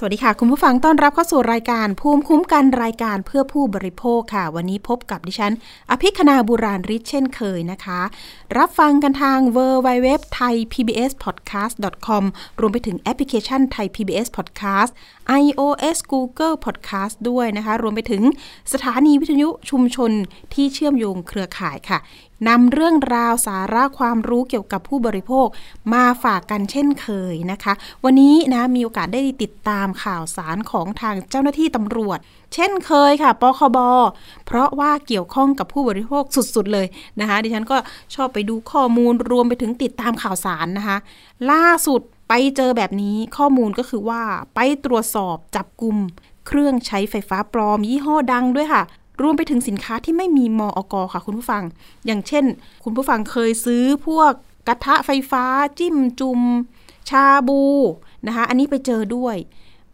สวัสดีค่ะ คุณผู้ฟังต้อนรับเข้าสู่รายการภูมิคุ้มกันรายการเพื่อผู้บริโภคค่ะ วันนี้พบกับดิฉัน อภิคณาบุราริศเช่นเคยนะคะ รับฟังกันทาง w w w t h a i PBS podcast com รวมไปถึงแอปพลิเคชันไทย PBS podcast iOS Google Podcast ด้วยนะคะ รวมไปถึงสถานีวิทยุชุมชนที่เชื่อมโยงเครือข่ายค่ะ นำเรื่องราวสาระความรู้เกี่ยวกับผู้บริโภคมาฝากกันเช่นเคยนะคะ วันนี้นะมีโอกาสได้ติดตามข่าวสารของทางเจ้าหน้าที่ตำรวจ เช่นเคยค่ะปคบเพราะว่าเกี่ยวข้องกับผู้บริโภคสุดๆเลยนะคะ ดิฉันก็ชอบไปดูข้อมูลรวมไปถึงติดตามข่าวสารนะคะ ล่าสุดไปเจอแบบนี้ข้อมูลก็คือว่าไปตรวจสอบจับกลุ่มเครื่องใช้ไฟฟ้าปลอมยี่ห้อดังด้วยค่ะ รวมไปถึงสินค้าที่ไม่มีมออกค่ะคุณผู้ฟัง อย่างเช่น คุณผู้ฟังเคยซื้อพวกกระทะไฟฟ้า จิ้มจุมชาบูนะคะอันนี้ไปเจอด้วย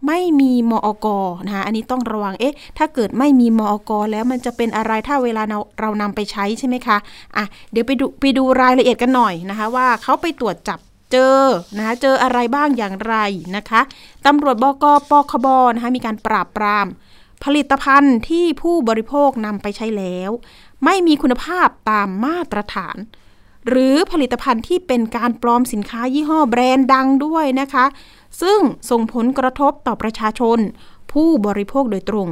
ไม่มีมออกนะคะอันนี้ต้องระวังเอ๊ะ ถ้าเกิดไม่มีมออกแล้วมันจะเป็นอะไรถ้าเวลาเราเรานำไปใช้ใช่ไหมคะอะเดี๋ยวไปดูไปดูรายละเอียดกันหน่อยนะคะว่าเขาไปตรวจจับเจอนะคะเจออะไรบ้างอย่างไรนะคะตำรวจบกปคบนะคะมีการปราบปราม ผลิตภัณฑ์ที่ผู้บริโภคนำไปใช้แล้ว ไม่มีคุณภาพตามมาตรฐาน หรือผลิตภัณฑ์ที่เป็นการปลอมสินค้ายี่ห้อแบรนด์ดังด้วยนะคะ ซึ่งส่งผลกระทบต่อประชาชน ผู้บริโภคโดยตรง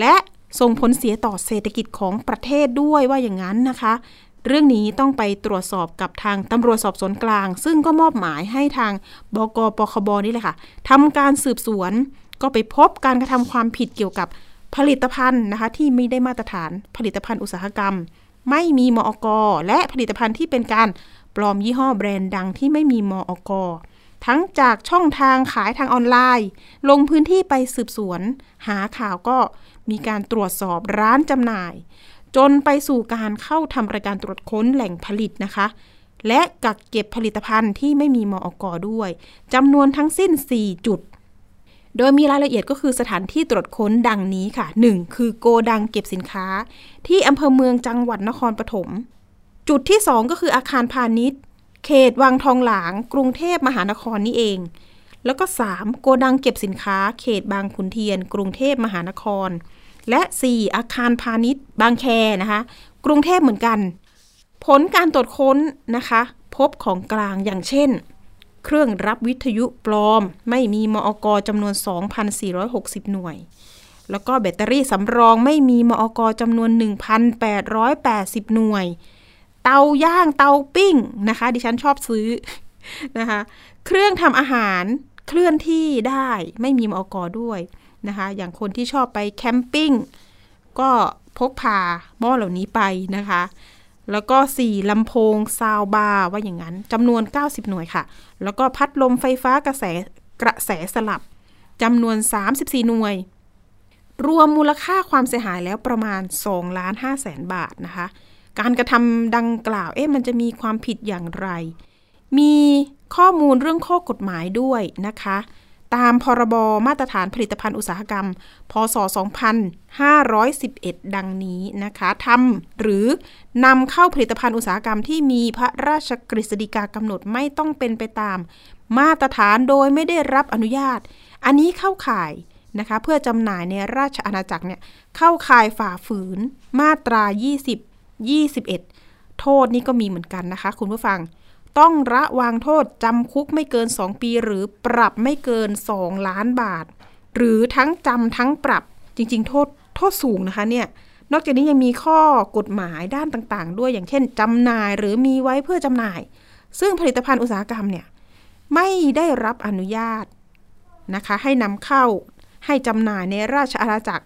และส่งผลเสียต่อเศรษฐกิจของประเทศด้วยว่าอย่างนั้นนะคะ เรื่องนี้ต้องไปตรวจสอบกับทางตำรวจสอบสวนกลาง ซึ่งก็มอบหมายให้ทางบกปคบนี่เลยค่ะทำการสืบสวนก็ไปพบการกระทำความผิดเกี่ยวกับ ผลิตภัณฑ์นะคะที่ไม่ได้มาตรฐานผลิตภัณฑ์อุตสาหกรรม ไม่มีมอกและผลิตภัณฑ์ที่เป็นการปลอมยี่ห้อแบรนด์ดังที่ไม่มีมอกทั้งจากช่องทางขายทางออนไลน์ ลงพื้นที่ไปสืบสวน หาข่าวก็มีการตรวจสอบร้านจำหน่าย จนไปสู่การเข้าทำรายการตรวจค้นแหล่งผลิตนะคะ และกักเก็บผลิตภัณฑ์ที่ไม่มีมออกด้วยจำนวนทั้งสิ้น 4 จุด โดยมีรายละเอียดก็คือสถานที่ตรวจค้นดังนี้ค่ะ 1. คือโกดังเก็บสินค้า ที่อำเภอเมืองจังหวัดนครปฐม จุดที่ 2 ก็คืออาคารพาณิชย์ เขตวังทองหลาง กรุงเทพมหานครนี่เอง แล้วก็ 3. โกดังเก็บสินค้า เขตบางขุนเทียน กรุงเทพมหานคร และ 4 อาคารพาณิชย์ บางแคนะคะ กรุงเทพเหมือนกัน ผลการตรวจค้นนะคะ พบของกลางอย่างเช่น เครื่องรับวิทยุปลอม ไม่มีมอกจำนวน 2,460 หน่วย แล้วก็แบตเตอรี่สำรองไม่มีมอกจำนวน 1,880 หน่วย เตาย่างเตาปิ้งนะคะ ดิฉันชอบซื้อนะคะ เครื่องทำอาหารเคลื่อนที่ได้ไม่มีมอกด้วยนะคะ อย่างคนที่ชอบไปแคมปิ้งก็พกพาหม้อเหล่านี้ไปนะคะ แล้วก็ 4ลำโพงซาวบาร์ว่าอย่างนั้นจำนวน 90 หน่วยค่ะ แล้วก็พัดลมไฟฟ้ากระแสกระแสสลับจำนวน 34 หน่วย รวมมูลค่าความเสียหายแล้วประมาณ2ล้าน5แสนบาทนะคะ การกระทำดังกล่าวเอ๊ะมันจะมีความผิดอย่างไร มีข้อมูลเรื่องข้อกฎหมายด้วยนะคะ ตามพรบมาตรฐานผลิตภัณฑ์อุตสาหกรรม พศ 2511 ดังนี้นะคะทำหรือนำเข้าผลิตภัณฑ์อุตสาหกรรมที่มีพระราชกฤษฎีกากำหนดไม่ต้องเป็นไปตาม มาตรฐานโดยไม่ได้รับอนุญาต อันนี้เข้าข่ายนะคะเพื่อจำหน่ายในราชอาณาจักรเนี่ยเข้าข่ายฝ่าฝืน มาตรา 20 21 โทษนี้ก็มีเหมือนกันนะคะ คุณผู้ฟัง ต้องระวางโทษจำคุกไม่เกิน 2 ปี หรือปรับไม่เกิน 2 ล้านบาท หรือทั้งจำทั้งปรับจริง ๆ โทษโทษสูงนะคะเนี่ยนอกจากนี้ยังมีข้อกฎหมายด้านต่างๆ ด้วยอย่างเช่นจำหน่ายหรือมีไว้เพื่อจำหน่าย ซึ่งผลิตภัณฑ์อุตสาหกรรมเนี่ยไม่ได้รับอนุญาตนะคะ ให้นำเข้าให้จำหน่ายในราชอาณาจักร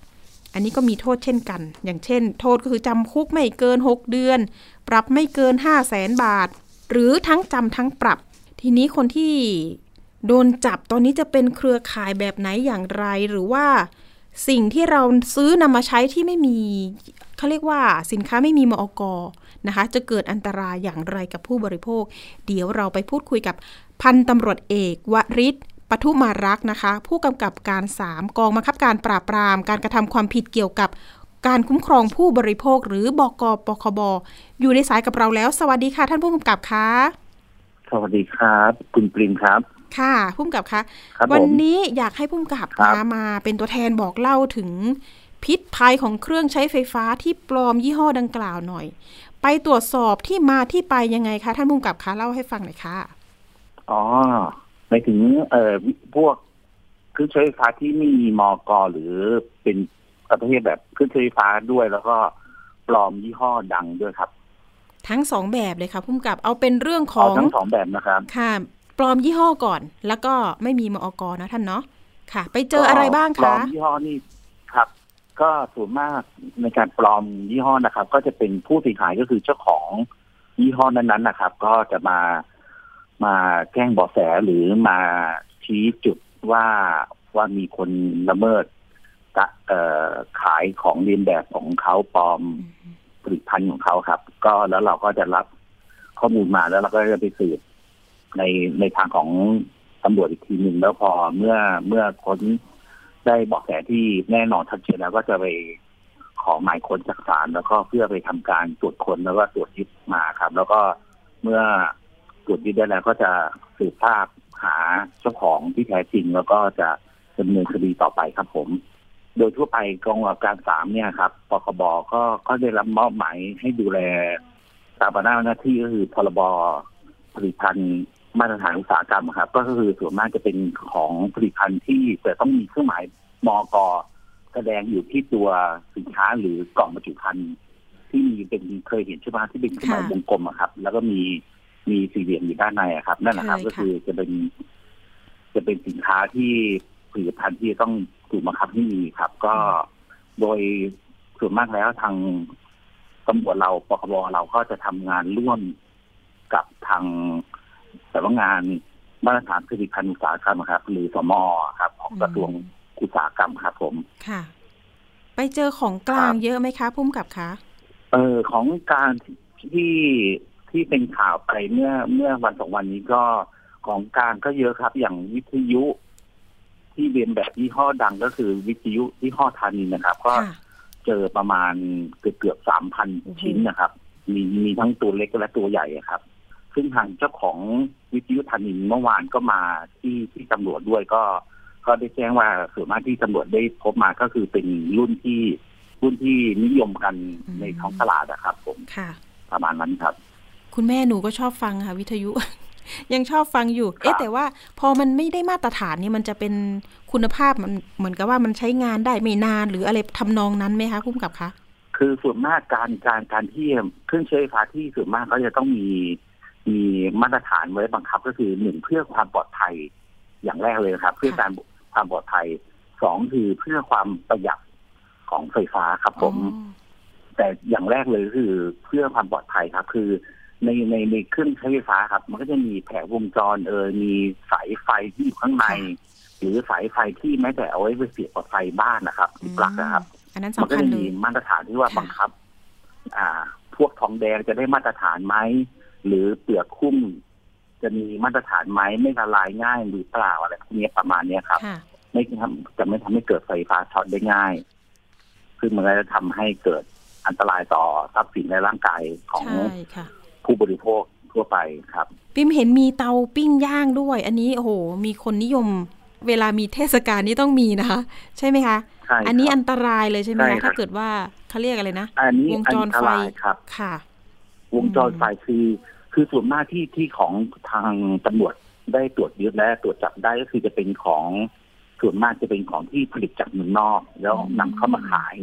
อันนี้ก็มีโทษเช่นกัน อย่างเช่น โทษก็คือจำคุกไม่เกิน 6 เดือน ปรับไม่เกิน 5 0 0แสนบาท หรือทั้งจำทั้งปรับ ทีนี้คนที่โดนจับตอนนี้จะเป็นเครือข่ายแบบไหนอย่างไร หรือว่าสิ่งที่เราซื้อนำมาใช้ที่ไม่มีเขาเรียกว่าสินค้าไม่มีมอกนะคะ จะเกิดอันตรายอย่างไรกับผู้บริโภค เดี๋ยวเราไปพูดคุยกับพันตำรวจเอกวริศปทุมารักนะคะ ผู้กำกับการ 3 กองบังคับการปราบปราม การกระทำความผิดเกี่ยวกับ การคุ้มครองผู้บริโภคหรือบกปคบอยู่ในสายกับเราแล้ว สวัสดีค่ะ ท่านผู้กำกับคะสวัสดีครับ คุณปริมครับ ค่ะผู้กำกับคะควันนี้อยากให้ผู้กำกับนะมาเป็นตัวแทนบอกเล่าถึงพิษภัยของเครื่องใช้ไฟฟ้าที่ปลอมยี่ห้อดังกล่าวหน่อย ไปตรวจสอบที่มาที่ไปยังไงคะท่านผู้กำกับคะเล่าให้ฟังหน่อยค่ะอ๋อหมายถึงเอ่อพวกเครื่องใช้ไฟฟ้าที่มีมอกหรือเป็น ประเภทแบบเครื่องใช้ไฟฟ้าด้วย แล้วก็ปลอมยี่ห้อดังด้วยครับ ทั้งสองแบบเลยค่ะพุ่มกับเอาเป็นเรื่องของทั้งสองแบบนะครับค่ะปลอมยี่ห้อก่อน แล้วก็ไม่มีมอกนะท่านเนาะค่ะ ไปเจออะไรบ้างคะปลอมยี่ห้อนี่ครับ ก็ส่วนมากในการปลอมยี่ห้อนะครับ ก็จะเป็นผู้เสียหายก็คือเจ้าของยี่ห้อนั้นๆนะครับ ก็จะมามาแจ้งเบาะแสหรือมาชี้จุดว่าว่ามีคนละเมิด ขายของเรียนแบบของเขาปลอมผลิตภัณฑ์ของเขาครับ ก็แล้วเราก็จะรับข้อมูลมาแล้วเราก็จะไปสืบในในทางของตำรวจอีกทีหนึ่งแล้วพอเมื่อเมื่อค้นได้บอกแสที่แน่นอนทัดเจนแล้วก็จะไปขอหมายค้นจากศาลแล้วก็เพื่อไปทำการตรวจค้นแล้วก็ตรวจยึดมาครับ แล้วก็เมื่อตรวจยึดได้แล้วก็จะสืบทราบหาเจ้าของที่แท้จริง แล้วก็จะดำเนินคดีต่อไปครับผม โดยทั่วไปกองกับการสามเนี่ยครับปคบก็ก็ได้รับมอบหมายให้ดูแลตามหน้าหน้าที่ก็คือพรบผลิตภัณฑ์มาตรฐานอุตสาหกรรมครับ ก็คือส่วนมากจะเป็นของผลิตภัณฑ์ที่จะต้องมีเครื่องหมายมอกแสดงอยู่ที่ตัวสินค้าหรือกล่องบรรจุภัณฑ์ที่มีเป็นเคยเห็นใช่ไหมที่เป็นเครื่องหมายวงกลมอะครับ แล้วก็มีมีสี่เหลี่ยมอยู่ด้านในอะครับ นั่นแหละครับ ก็คือจะเป็น จะเป็นสินค้าที่ผลิตภัณฑ์ที่ต้อง ถูกบังคับให้มีครับ ก็โดยส่วนมากแล้วทางตำรวจเราปคบเราก็จะทำงานร่วมกับทางสำนักงานมาตรฐานผลิตภัณฑ์อุตสาหกรรมครับ หรือสมอครับ ของกระทรวงอุตสาหกรรมครับ ผมค่ะ ไปเจอของกลางเยอะไหมคะพุ่มกับคะเออของการที่ที่เป็นข่าวไปเมื่อเมื่อวันสองวันนี้ก็ของกลางก็เยอะครับ อย่างวิทยุ ที่เรียนแบบยี่ห้อดังก็คือวิทยุยี่ห้อทานินนะครับ ก็เจอประมาณเกือบเกือบสามพันชิ้นนะครับ มีมีทั้งตัวเล็กและตัวใหญ่ครับ ซึ่งทางเจ้าของวิทยุทานินเมื่อวานก็มาที่ที่ตำรวจด้วยก็ก็ได้แจ้งว่าส่วนมากที่ตำรวจได้พบมาก็คือเป็นรุ่นที่รุ่นที่นิยมกันในท้องตลาดนะครับ ผมค่ะประมาณนั้นครับ คุณแม่หนูก็ชอบฟังค่ะ วิทยุ ยังชอบฟังอยู่ เอ๊ะแต่ว่าพอมันไม่ได้มาตรฐานนี่มันจะเป็นคุณภาพมันเหมือนกับว่ามันใช้งานได้ไม่นานหรืออะไรทำนองนั้นไหมคะคุ้มกับคะคือส่วนมากการการการที่เครื่องใช้ไฟฟ้าที่ส่วนมากเขาจะต้องมีมีมาตรฐานไว้บังคับก็คือหนึ่งเพื่อความปลอดภัยอย่างแรกเลยครับ เพื่อการความปลอดภัยสองคือเพื่อความประหยัดของไฟฟ้าครับผม แต่อย่างแรกเลยคือเพื่อความปลอดภัยครับ คือ ในในในเครื่องใช้ไฟฟ้าครับ มันก็จะมีแผงวงจรเออมีสายไฟที่อยู่ข้างใน หรือสายไฟที่แม้แต่เอาไว้ไปเสียบไฟบ้านนะครับปลั๊กนะครับมันก็จะมีมาตรฐานที่ว่าบังคับ อ่า พวกทองแดงจะได้มาตรฐานไหมหรือเปลือกคุ้มจะมีมาตรฐานไหมไม่ละลายง่ายหรือเปล่าอะไรพวกนี้ประมาณเนี้ยครับไม่ทำจะไม่ทำให้เกิดไฟฟ้าช็อตได้ง่ายซึ่งมันก็จะทำให้เกิดอันตรายต่อทรัพย์สินในร่างกายของ ผู้บริโภคทั่วไปครับ ปิมเห็นมีเตาปิ้งย่างด้วย อันนี้โอ้โหมีคนนิยม เวลามีเทศกาลนี้ต้องมีนะคะ ใช่ไหมคะใช่อันนี้อันตรายเลยใช่ไหมคะถ้าเกิดว่าเขาเรียกอะไรนะอันนี้วงจรไฟครับค่ะ วงจรไฟคือคือส่วนมากที่ที่ของทางตำรวจได้ตรวจยึดและตรวจจับได้ก็คือจะเป็นของส่วนมากจะเป็นของที่ผลิตจากเมืองนอก แล้วนำเข้ามาขาย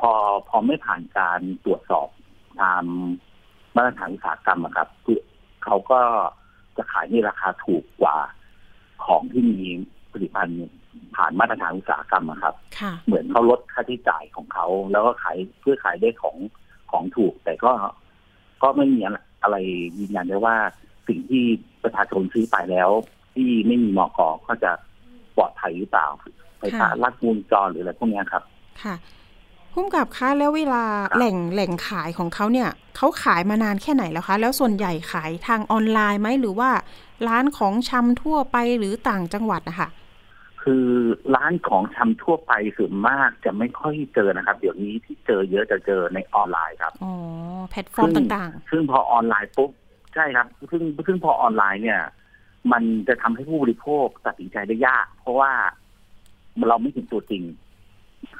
พอพอไม่ผ่านการตรวจสอบตาม มาตรฐานอุตสาหกรรมครับคือเขาก็จะขายในราคาถูกกว่าของที่มีผลิตภัณฑ์ผ่านมาตรฐานอุตสาหกรรมครับเหมือนเขาลดค่าใช้จ่ายของเขา แล้วก็ขายเพื่อขายได้ของของถูก แต่ก็ก็ไม่มีอะไรยืนยันได้ว่าสิ่งที่ประชาชนซื้อไปแล้ว ที่ไม่มีมอกอก็จะปลอดภัยหรือเปล่าไฟฟ้าลัดวงจรหรืออะไรพวกนี้ครับ ค่ะ พุ่มกับคะแล้วเวลาแหล่งแหล่งขายของเขาเนี่ยเขาขายมานานแค่ไหนแล้วคะ แล้วส่วนใหญ่ขายทางออนไลน์ไหมหรือว่า ร้านของชำทั่วไปหรือต่างจังหวัดนะคะคือร้านของชำทั่วไปส่วนมากจะไม่ค่อยเจอนะครับ เดี๋ยวนี้ที่เจอเยอะจะเจอในออนไลน์ครับอ๋อแพลตฟอร์มซึ่งต่างซึ่งพอออนไลน์ปุ๊บใช่ครับซึ่งซึ่งพอออนไลน์เนี่ย มันจะทำให้ผู้บริโภคตัดสินใจได้ยาก เพราะว่าเราไม่เห็นตัวจริง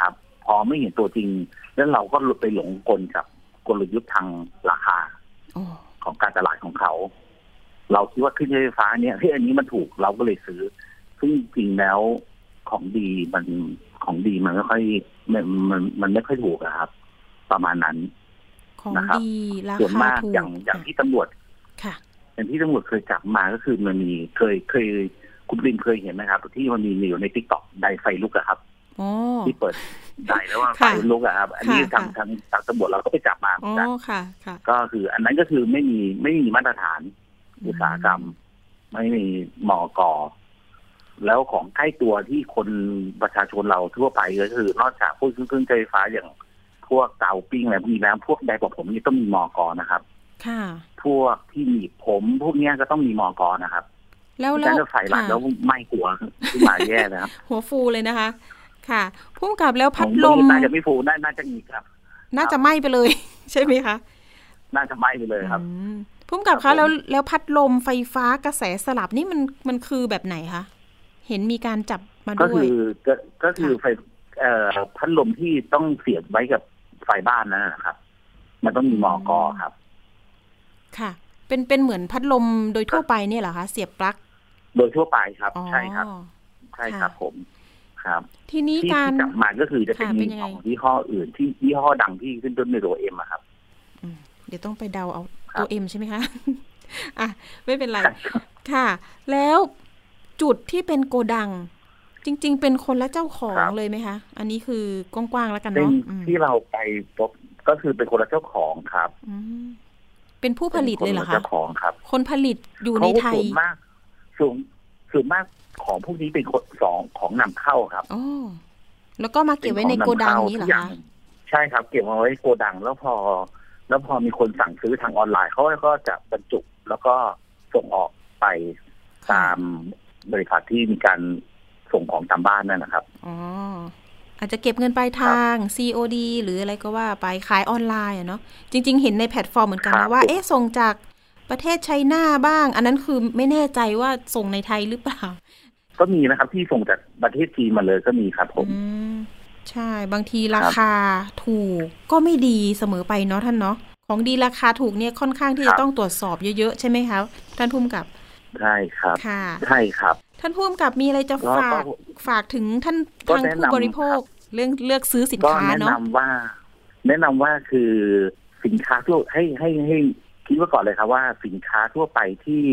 ครับ พอไม่เห็นตัวจริง แล้วเราก็หลุดไปหลงกลกับกลยุทธ์ทางราคาๆอ๋อของการตลาดของเขา เราคิดว่าเครื่องไฟฟ้าเนี่ยเฮ้ยอันนี้มันถูกเราก็เลยซื้อ ซึ่งจริงแล้วของดีมันของดีมันไม่ค่อยมันมันมันไม่ค่อยถูกอะครับ ประมาณนั้นของนะครับดีราส่วนคามากถูกอย่างอย่างค่ะที่ตำรวจค่ะอย่างที่ตำรวจเคยจับมาก็คือมันมีเคยเคยคุณรินเคยเห็นไหมครับ ที่มันมีอยู่ในทิกตอกไดไฟลุกอะครับอ๋อ ที่เปิดไดแล้วว่าไฟค่ะลุกอะครับ อันนี้ค่ะทางทางทางตำรวจเราก็ไปจับมาเหมือ๋ออนกันค่ะค่ะก็คือ อันนั้นก็คือไม่มีไม่มีมาตรฐานอุตสาหกรรม ไม่มีมอกอแล้วของใกล้ตัวที่คนประชาชนเราทั่วไปก็คือนอกจากพวกเครื่องใช้ไฟฟ้าอย่างพวกเตาปิ้งอะไรพวกนี้แล้วพวกไดร์ผมนี่ต้องมีมอกอนะครับ ค่ะ พวกที่หนีบผมพวกเนี้ยก็ต้องมีมอกอนะครับ แล้วไม่แล้งั้วนถ้าใส่หลังค่ะแล้วไม่หัวขึ้นมาแย่นะครับหัวฟูเลยนะคะ ค่ะพุ่มกับแล้วพัดลมน่าจะไม่ฟูน่าน่าจะมีครับ น่าจะไหม้ไปเลย ใช่ไหมคะ น่าจะไหม้ไปเลยครับอืมพุ่มกับครัคะบผมแล้วแล้วพัดลมไฟฟ้ากระแสสลับนี่มันมันคือแบบไหนคะเห็นมีการจับมาก็ด้วยคือก็ก็คือไฟเอ่อพัดลมที่ต้องเสียบไว้กับไฟบ้านนั่นนะครับ มันต้องมีมอกอครับ ค่ะ เป็นเป็นเหมือนพัดลมโดยทั่วไปเนี่ยเหรอคะเสียบปลั๊กโดยทั่วไปครับอ๋อใช่ครับ ใช่ครับผม ครับ ทีนี้ที่การที่จับมาก็คือจะเป็นค่ะเป็นยังไงของยี่ห้ออื่นที่ยี่ห้อดังที่ขึ้นต้นด้วยตัวเอ็มอะครับอืมเดี๋ยวต้องไปเดาเอาครับตัวเอ็มใช่ไหมคะอะไม่เป็นไรค่ะ แล้วจุดที่เป็นโกดัง จริง ๆ เป็นคนละเจ้าของครับเลยไหมคะ อันนี้คือกว้างๆแล้วกันเป็นเนาะอืมที่เราไปพบก็คือเป็นคนละเจ้าของครับอืมเป็นผู้ผลิตเลยเหรอป็นนคะเจ้าของครับ คนผลิตอยู่ในไทยเขาส่วนมากส่วน ส่วนมากของพวกนี้เป็นคนสองของนำเข้าครับอ๋อแล้วก็มาเก็บไว้ในโกดังนี้เหรอทุกย่าคะใช่ครับ เก็บเอาไว้โกดังแล้วพอ แล้วพอมีคนสั่งซื้อทางออนไลน์เขาก็จะบรรจุแล้วก็ส่งออกไปตามบริษัทที่มีการส่งของตามบ้านนั่นนะครับอ๋ออาจจะเก็บเงินปลายทาง COD หรืออะไรก็ว่าไปขายออนไลน์อะเนาะจริง ๆ เห็นในแพลตฟอร์มเหมือนกันครันะบว่า เอ๊ะส่งจาก ประเทศไชน่าบ้าง อันนั้นคือไม่แน่ใจว่าส่งในไทยหรือเปล่า ก็มีนะครับที่ส่งจากประเทศจีนมาเลยก็มีครับผมอืมใช่บางทีราคาถูกก็ไม่ดีเสมอไปเนาะท่านเนาะของดีราคาถูกเนี่ยค่อนข้างที่ครัจะบต้องตรวจสอบเยอะๆ ใช่ไหมคะท่านผู้กำกับใช่ครับค่ะใช่ครับ ท่านผู้กำกับมีอะไรจะก็ฝากก็ฝากถึงท่านก็ทางแนะผู้นำบริโภคเรื่องเลือกซื้อสินก็ค้าแนะเนาะนำว่า แนะนำว่าคือสินค้าทั่วให้ให้ให้ คิดไว้ก่อนเลยครับว่าสินค้าทั่วไปที่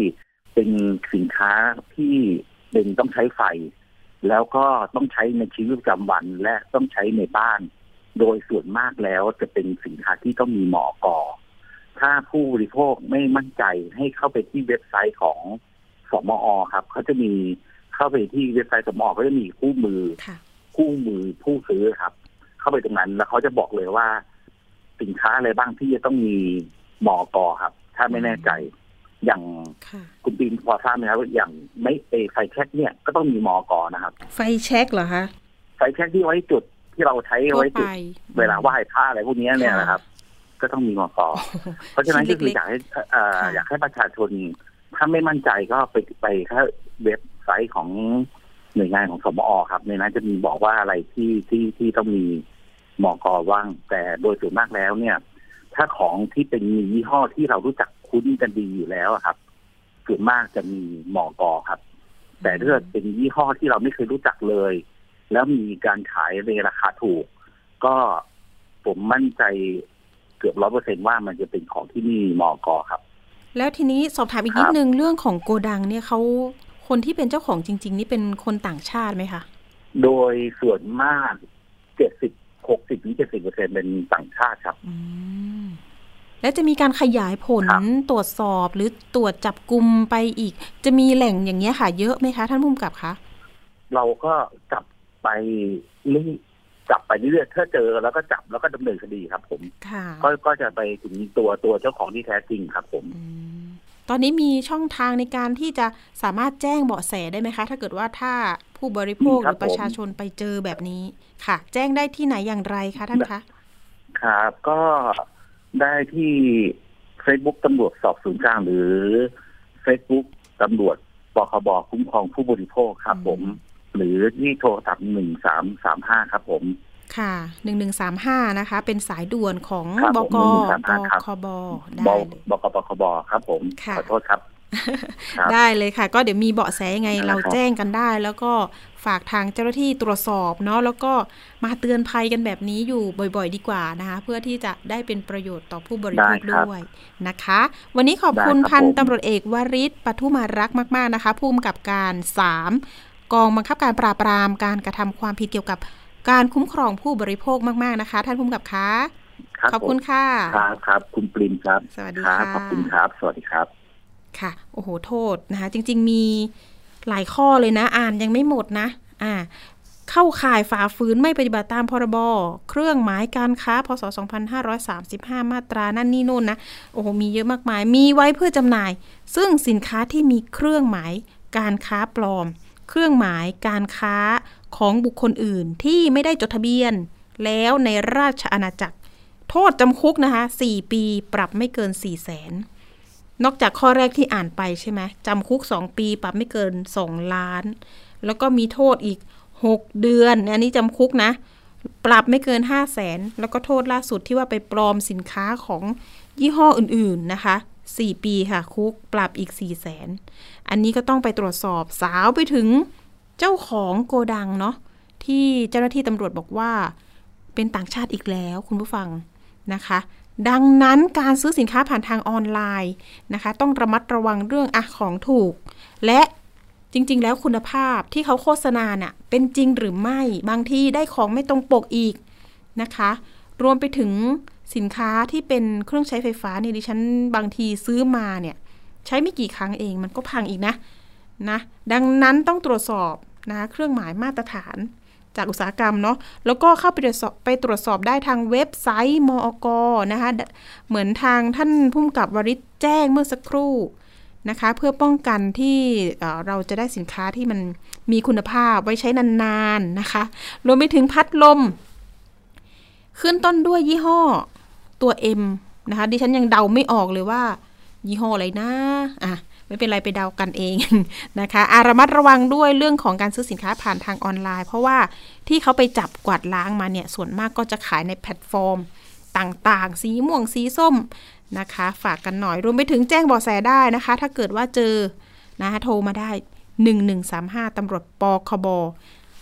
เป็นสินค้าที่เป็นต้องใช้ไฟ แล้วก็ต้องใช้ในชีวิตประจำวันและต้องใช้ในบ้าน โดยส่วนมากแล้วจะเป็นสินค้าที่ต้องมีหมอกอถ้าผู้บริโภคไม่มั่นใจให้เข้าไปที่เว็บไซต์ของสมอครับเขาจะมีเข้าไปที่เว็บไซต์สมอก็จะมีคู่มือค่ะคู่มือผู้ซื้อครับ เข้าไปตรงนั้นแล้วเขาจะบอกเลยว่า สินค้าอะไรบ้างที่จะต้องมีห มอกอครับ ถ้าไม่แน่ใจ อย่างค่ะคุณปีนพอทราบไหมครับว่าอย่างไม่เอไฟแช็กเนี่ยก็ต้องมีหมอกอนะครับ ไฟแช็กเหรอคะไฟแช็กที่ไว้จุดที่เราใช้ทั่วไว้ไปจุด เวลาไหว้พระอะไรพวกเนี้ยเนี่ยค่ะนะครับ ก็ต้องมีหมอกอโอ้โหเพราะฉะนั้นชิ้ก็คือเล็อยากให้เอ่อค่ะอยากให้ประชาชนถ้าไม่มั่นใจก็ไปไปแค่เว็บไซต์ของหน่วยงานของสมอครับในนั้นจะมีบอกว่าอะไรที่ที่ที่ต้องมีหมอกอว่างแต่โดยส่วนมากแล้วเนี่ย ถ้าของที่เป็นมียี่ห้อที่เรารู้จักคุ้นกันดีอยู่แล้วอะครับส่วนมากจะมีหมอกอครับ แต่ถ้าเกิดเป็นยี่ห้อที่เราไม่เคยรู้จักเลย แล้วมีการขายในราคาถูก ก็ผมมั่นใจเกือบร้อยเปอร์เซ็นว่ามันจะเป็นของที่มีหมอกอครับ แล้วทีนี้สอบถามอีกครับนิดนึงเรื่องของโกดังเนี่ยเขาคนที่เป็นเจ้าของจริง ๆ นี่เป็นคนต่างชาติไหมคะ โดยส่วนมากเจ็ดสิบ หกสิบถึงเจ็ดสิบเปอร์เซ็นเป็นต่างชาติครับอืมแล้วจะมีการขยายผลครับตรวจสอบหรือตรวจจับกลุ่มไปอีก จะมีแหล่งอย่างเงี้ยค่ะ เยอะไหมคะ ท่านผู้กำกับคะเราก็จับไปเรื่อยจับไปเรื่อยๆถ้าเจอแล้วก็จับแล้วก็ดำเนินคดีครับ ผมค่ะก็ก็จะไปถึงตัวตัวเจ้าของที่แท้จริงครับผมอืมตอนนี้มีช่องทางในการที่จะสามารถแจ้งเบาะแสได้ไหมคะ ถ้าเกิดว่าถ้า ผู้บริโภคหรือประชาชนไปเจอแบบนี้ค่ะ แจ้งได้ที่ไหนอย่างไรคะท่านคะครับก็ได้ที่ Facebook ตำรวจสอบสวนกลางหรือ Facebook ตำรวจปคบคุ้มครองผู้บริโภคครับผม หรือที่โทรศัพท์หนึ่งสามสามห้าครับผมค่ะหนึ่งหนึ่งสามห้านะคะ เป็นสายด่วนของครับบผมก1135ครับคบบได้เลยบกปคบครับผมค่ะขอโทษครับครับ ได้เลยค่ะ ก็เดี๋ยวมีเบาะแสยังไงครับเราแจ้งกันได้ แล้วก็ฝากทางเจ้าหน้าที่ตรวจสอบเนาะแล้วก็มาเตือนภัยกันแบบนี้อยู่บ่อย ๆ ดีกว่านะคะ เพื่อที่จะได้เป็นประโยชน์ต่อผู้บริโภคได้ครับด้วยนะคะ วันนี้ขอบคุณได้ครับพันผมตำรวจเอกวริศปทุมารักษ์มาก ๆนะคะผู้กำกับการ3กองบังคับการปราบปรามการกระทำความผิดเกี่ยวกับการคุ้มครองผู้บริโภคมาก ๆนะคะ ท่านผู้กำกับคะรับขอบคุณผมค่ะครับครับคุณปริมครับสวัสดีครับค่ะขอบคุณครับ สวัสดีครับ ค่ะ โอ้โห โทษนะคะ จริง ๆ มีหลายข้อเลยนะ อ่านยังไม่หมดนะ อ่า เข้าข่ายฝ่าฝืนไม่ปฏิบัติตามพรบ เครื่องหมายการค้า พศ 2535 มาตรา นั่นนี่โน่นนะ โอ้โห มีเยอะมากมาย มีไว้เพื่อจำหน่าย ซึ่งสินค้าที่มีเครื่องหมายการค้าปลอม เครื่องหมายการค้าของบุคคลอื่นที่ไม่ได้จดทะเบียน แล้วในราชอาณาจักร โทษจำคุกนะคะ 4 ปี ปรับไม่เกิน 4 0 0แสน นอกจากข้อแรกที่อ่านไปใช่ไหมจำคุก 2 ปีปรับไม่เกิน 2 ล้าน แล้วก็มีโทษอีก 6 เดือน อันนี้จำคุกนะ ปรับไม่เกิน 5 0 0แสนแล้วก็โทษล่าสุดที่ว่าไปปลอมสินค้าของยี่ห้ออื่น ๆ นะคะ 4 ปีค่ะ คุกปรับอีก 4 0 0แสนอันนี้ก็ต้องไปตรวจสอบสาวไปถึงเจ้าของโกดังเนาะที่เจ้าหน้าที่ตำรวจบอกว่าเป็นต่างชาติอีกแล้วคุณผู้ฟังนะคะ ดังนั้นการซื้อสินค้าผ่านทางออนไลน์นะคะ ต้องระมัดระวังเรื่องอะของถูก และจริง ๆ แล้วคุณภาพที่เขาโฆษณาเน่ะเป็นจริงหรือไม่บางทีได้ของไม่ตรงปกอีกนะคะ รวมไปถึงสินค้าที่เป็นเครื่องใช้ไฟฟ้าเนี่ยดิฉันบางทีซื้อมาเนี่ยใช้ไม่กี่ครั้งเองมันก็พังอีกนะนะ ดังนั้นต้องตรวจสอบนะเครื่องหมายมาตรฐาน จากอุตสาหกรรมเนาะแล้วก็เข้าไปตรวจสอบไปตรวจสอบได้ทางเว็บไซต์มอกนะคะเหมือนทางท่านผู้กำกับวริศแจ้งเมื่อสักครู่นะคะเพื่อป้องกันที่เอ่อเราจะได้สินค้าที่มันมีคุณภาพไว้ใช้นานๆนะคะรวมไปถึงพัดลม ขึ้นต้นด้วยยี่ห้อตัว M นะคะดิฉันยังเดาไม่ออกเลยว่า ยี่ห้ออะไรนะอะ ไม่เป็นไรไปเดากันเองนะคะอาระมัดระวังด้วยเรื่องของการซื้อสินค้าผ่านทางออนไลน์ เพราะว่าที่เขาไปจับกวาดล้างมาเนี่ยส่วนมากก็จะขายในแพลตฟอร์มต่างๆ สีม่วงสีส้มนะคะ ฝากกันหน่อยรวมไปถึงแจ้งเบาะแสได้นะคะ ถ้าเกิดว่าเจอนะคะโทรมาได้ 1135ตำรวจปครบ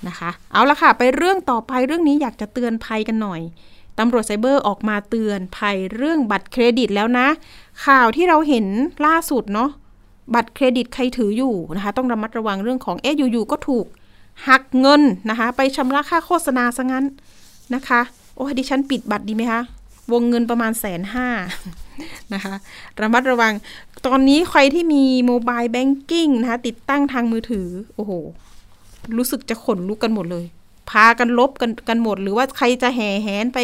นะคะ เอาละค่ะ ไปเรื่องต่อไปเรื่องนี้อยากจะเตือนภัยกันหน่อยตำรวจไซเบอร์ออกมาเตือนภัยเรื่องบัตรเครดิตแล้วนะ ข่าวที่เราเห็นล่าสุดเนาะ บัตรเครดิตใครถืออยู่นะคะ ต้องระมัดระวังเรื่องของเอ๊ะอยู่ๆก็ถูกหักเงินนะคะ ไปชำระค่าโฆษณาซะงั้นนะคะ โอ้ดิฉันปิดบัตรดีไหมคะ วงเงินประมาณแสนห้านะคะ ระมัดระวัง ตอนนี้ใครที่มีโมบายแบงกิ้งนะคะ ติดตั้งทางมือถือ โอ้โห รู้สึกจะขนลุกกันหมดเลย พากันลบกันกันหมด หรือว่าใครจะแห่แหนไป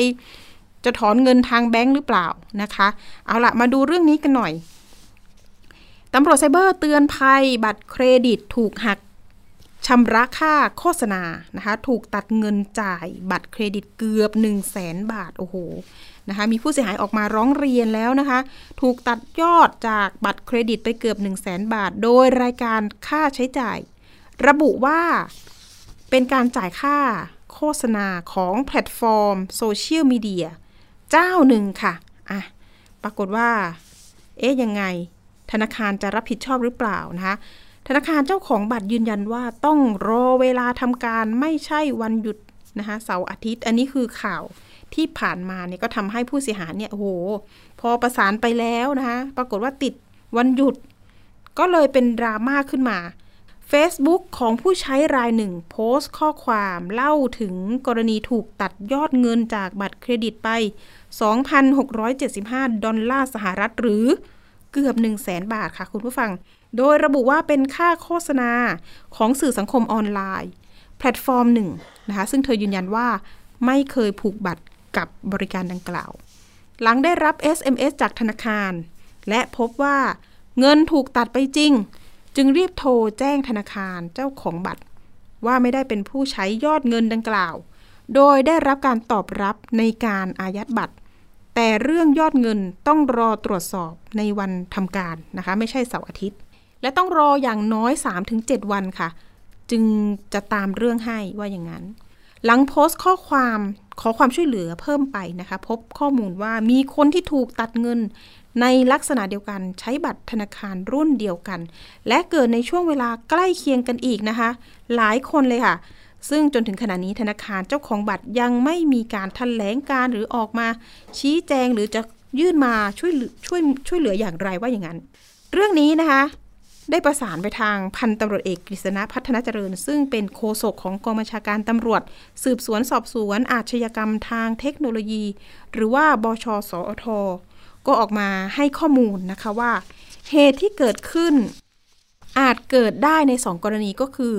จะถอนเงินทางแบงค์หรือเปล่านะคะ เอาละมาดูเรื่องนี้กันหน่อย ตำรวจไซเบอร์เตือนภัย บัตรเครดิตถูกหักชำระค่าโฆษณานะคะ ถูกตัดเงินจ่ายบัตรเครดิตเกือบ 1 0 0 0 0แสนบาท โอ้โห นะคะ มีผู้เสียหายออกมาร้องเรียนแล้วนะคะ ถูกตัดยอดจากบัตรเครดิตไปเกือบ 1 0 0 0 0แสนบาท โดยรายการค่าใช้จ่าย ระบุว่าเป็นการจ่ายค่าโฆษณาของแพลตฟอร์มโซเชียลมีเดียเจ้าหนึ่งค่ะ อะ ปรากฏว่า เอ๊ะยังไง ธนาคารจะรับผิดชอบหรือเปล่านะคะธนาคารเจ้าของบัตรยืนยันว่าต้องรอเวลาทำการไม่ใช่วันหยุดนะคะเสาร์อาทิตย์ อันนี้คือข่าวที่ผ่านมาเนี่ยก็ทำให้ผู้เสียหายเนี่ยโอ้โห พอประสานไปแล้วนะคะปรากฏว่าติดวันหยุด ก็เลยเป็นดราม่าขึ้นมา Facebook ของผู้ใช้รายหนึ่ง โพสต์ข้อความเล่าถึงกรณีถูกตัดยอดเงินจากบัตรเครดิตไป 2,675 ดอลลาร์สหรัฐหรือ เกือบ 1 0 0 0 0แสนบาทค่ะคุณผู้ฟัง โดยระบุว่าเป็นค่าโฆษณาของสื่อสังคมออนไลน์ แพลตฟอร์มหนึ่งนะคะ ซึ่งเธอยืนยันว่าไม่เคยผูกบัตรกับบริการดังกล่าว หลังได้รับ SMS จากธนาคาร และพบว่าเงินถูกตัดไปจริง จึงรีบโทรแจ้งธนาคารเจ้าของบัตร ว่าไม่ได้เป็นผู้ใช้ยอดเงินดังกล่าว โดยได้รับการตอบรับในการอายัดบัตร แต่เรื่องยอดเงินต้องรอตรวจสอบในวันทำการนะคะ ไม่ใช่เสาร์อาทิตย์ และต้องรออย่างน้อย 3-7 วันค่ะ จึงจะตามเรื่องให้ว่าอย่างนั้น หลังโพสต์ข้อความขอความช่วยเหลือเพิ่มไปนะคะ พบข้อมูลว่ามีคนที่ถูกตัดเงินในลักษณะเดียวกันใช้บัตรธนาคารรุ่นเดียวกัน และเกิดในช่วงเวลาใกล้เคียงกันอีกนะคะ หลายคนเลยค่ะ ซึ่งจนถึงขณะนี้ธนาคารเจ้าของบัตรยังไม่มีการแถลงการหรือออกมา ชี้แจงหรือจะยื่นมาช่วยช่วยช่วยเหลืออย่างไรว่าอย่างนั้น เรื่องนี้นะคะ ได้ประสานไปทางพันตำรวจเอกกฤษณะพัฒนาเจริญ ซึ่งเป็นโฆษกของกองบัญชาการตำรวจ สืบสวนสอบสวนอาชญากรรมทางเทคโนโลยี หรือว่าบชสอทก็ออกมาให้ข้อมูลนะคะว่า เหตุที่เกิดขึ้นอาจเกิดได้ในสองกรณีก็คือ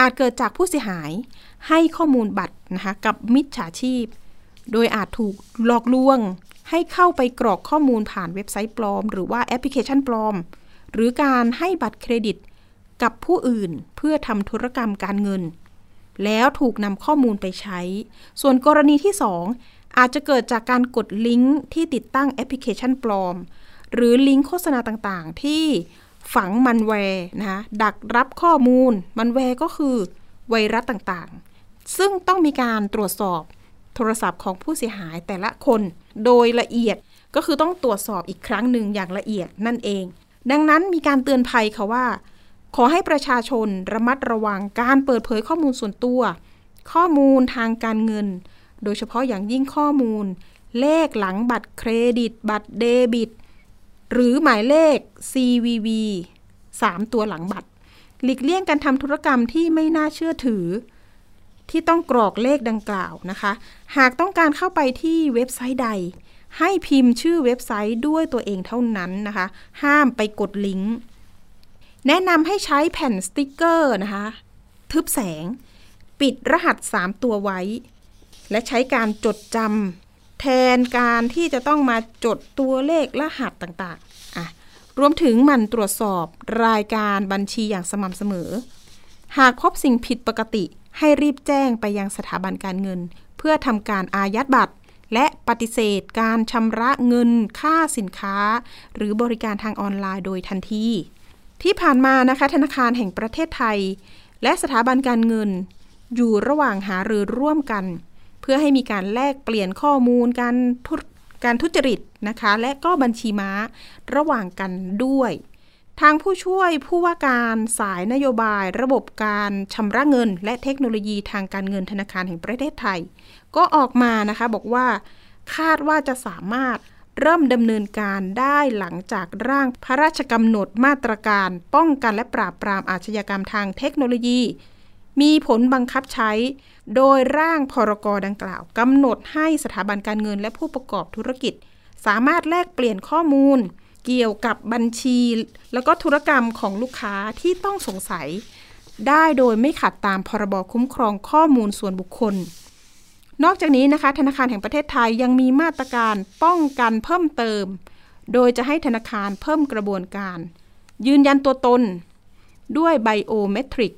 อาจเกิดจากผู้เสียหายให้ข้อมูลบัตรนะคะกับมิจฉาชีพ โดยอาจถูกหลอกลวง ให้เข้าไปกรอกข้อมูลผ่านเว็บไซต์ปลอม หรือว่าแอปพลิเคชันปลอม หรือการให้บัตรเครดิตกับผู้อื่นเพื่อทำธุรกรรมการเงิน แล้วถูกนำข้อมูลไปใช้ ส่วนกรณีที่ 2 อาจจะเกิดจากการกดลิงก์ที่ติดตั้งแอปพลิเคชันปลอม หรือลิงก์โฆษณาต่างๆ ที่ ฝังมัลแวร์นะคะดักรับข้อมูลมัลแวร์ก็คือไวรัสต่างๆ ซึ่งต้องมีการตรวจสอบโทรศัพท์ของผู้เสียหายแต่ละคนโดยละเอียดก็คือต้องตรวจสอบอีกครั้งหนึ่งอย่างละเอียดนั่นเอง ดังนั้นมีการเตือนภัยค่ะว่า ขอให้ประชาชนระมัดระวังการเปิดเผยข้อมูลส่วนตัว ข้อมูลทางการเงิน โดยเฉพาะอย่างยิ่งข้อมูล เลขหลังบัตรเครดิต บัตรเดบิต หรือหมายเลข CVV 3 ตัวหลังบัตร หลีกเลี่ยงการทำธุรกรรมที่ไม่น่าเชื่อถือ ที่ต้องกรอกเลขดังกล่าวนะคะ หากต้องการเข้าไปที่เว็บไซต์ใด ให้พิมพ์ชื่อเว็บไซต์ด้วยตัวเองเท่านั้นนะคะ ห้ามไปกดลิงก์ แนะนำให้ใช้แผ่นสติกเกอร์นะคะ ทึบแสง ปิดรหัส 3 ตัวไว้ และใช้การจดจำ แทนการที่จะต้องมาจดตัวเลขรหัสต่างๆอะรวมถึงหมันตรวจสอบรายการบัญชีอย่างสม่ำเสมอ หากพบสิ่งผิดปกติให้รีบแจ้งไปยังสถาบันการเงิน เพื่อทำการอายัดบัตร และปฏิเสธการชำระเงินค่าสินค้า หรือบริการทางออนไลน์โดยทันที ที่ผ่านมานะคะ ธนาคารแห่งประเทศไทย และสถาบันการเงิน อยู่ระหว่างหารือร่วมกัน พื่อให้มีการแลกเปลี่ยนข้อมูลการทุการทุจริตนะคะ และก็บัญชีม้าระหว่างกันด้วย ทางผู้ช่วยผู้ว่าการสายนโยบาย ระบบการชำระเงิน และเทคโนโลยีทางการเงินธนาคารแห่งประเทศไทย ก็ออกมานะคะบอกว่าคาดว่าจะสามารถเริ่มดำเนินการได้หลังจากร่างพระราชกำหนดมาตรการป้องกันและปราบปรามอาชญากรรมทางเทคโนโลยี มีผลบังคับใช้ โดยร่างพรกดังกล่าวกำหนดให้สถาบันการเงินและผู้ประกอบธุรกิจ สามารถแลกเปลี่ยนข้อมูล เกี่ยวกับบัญชี แล้วก็ธุรกรรมของลูกค้าที่ต้องสงสัย ได้โดยไม่ขัดตามพรบคุ้มครองข้อมูลส่วนบุคคล นอกจากนี้นะคะ ธนาคารแห่งประเทศไทยยังมีมาตรการป้องกันเพิ่มเติม โดยจะให้ธนาคารเพิ่มกระบวนการ ยืนยันตัวตน ด้วย Biometric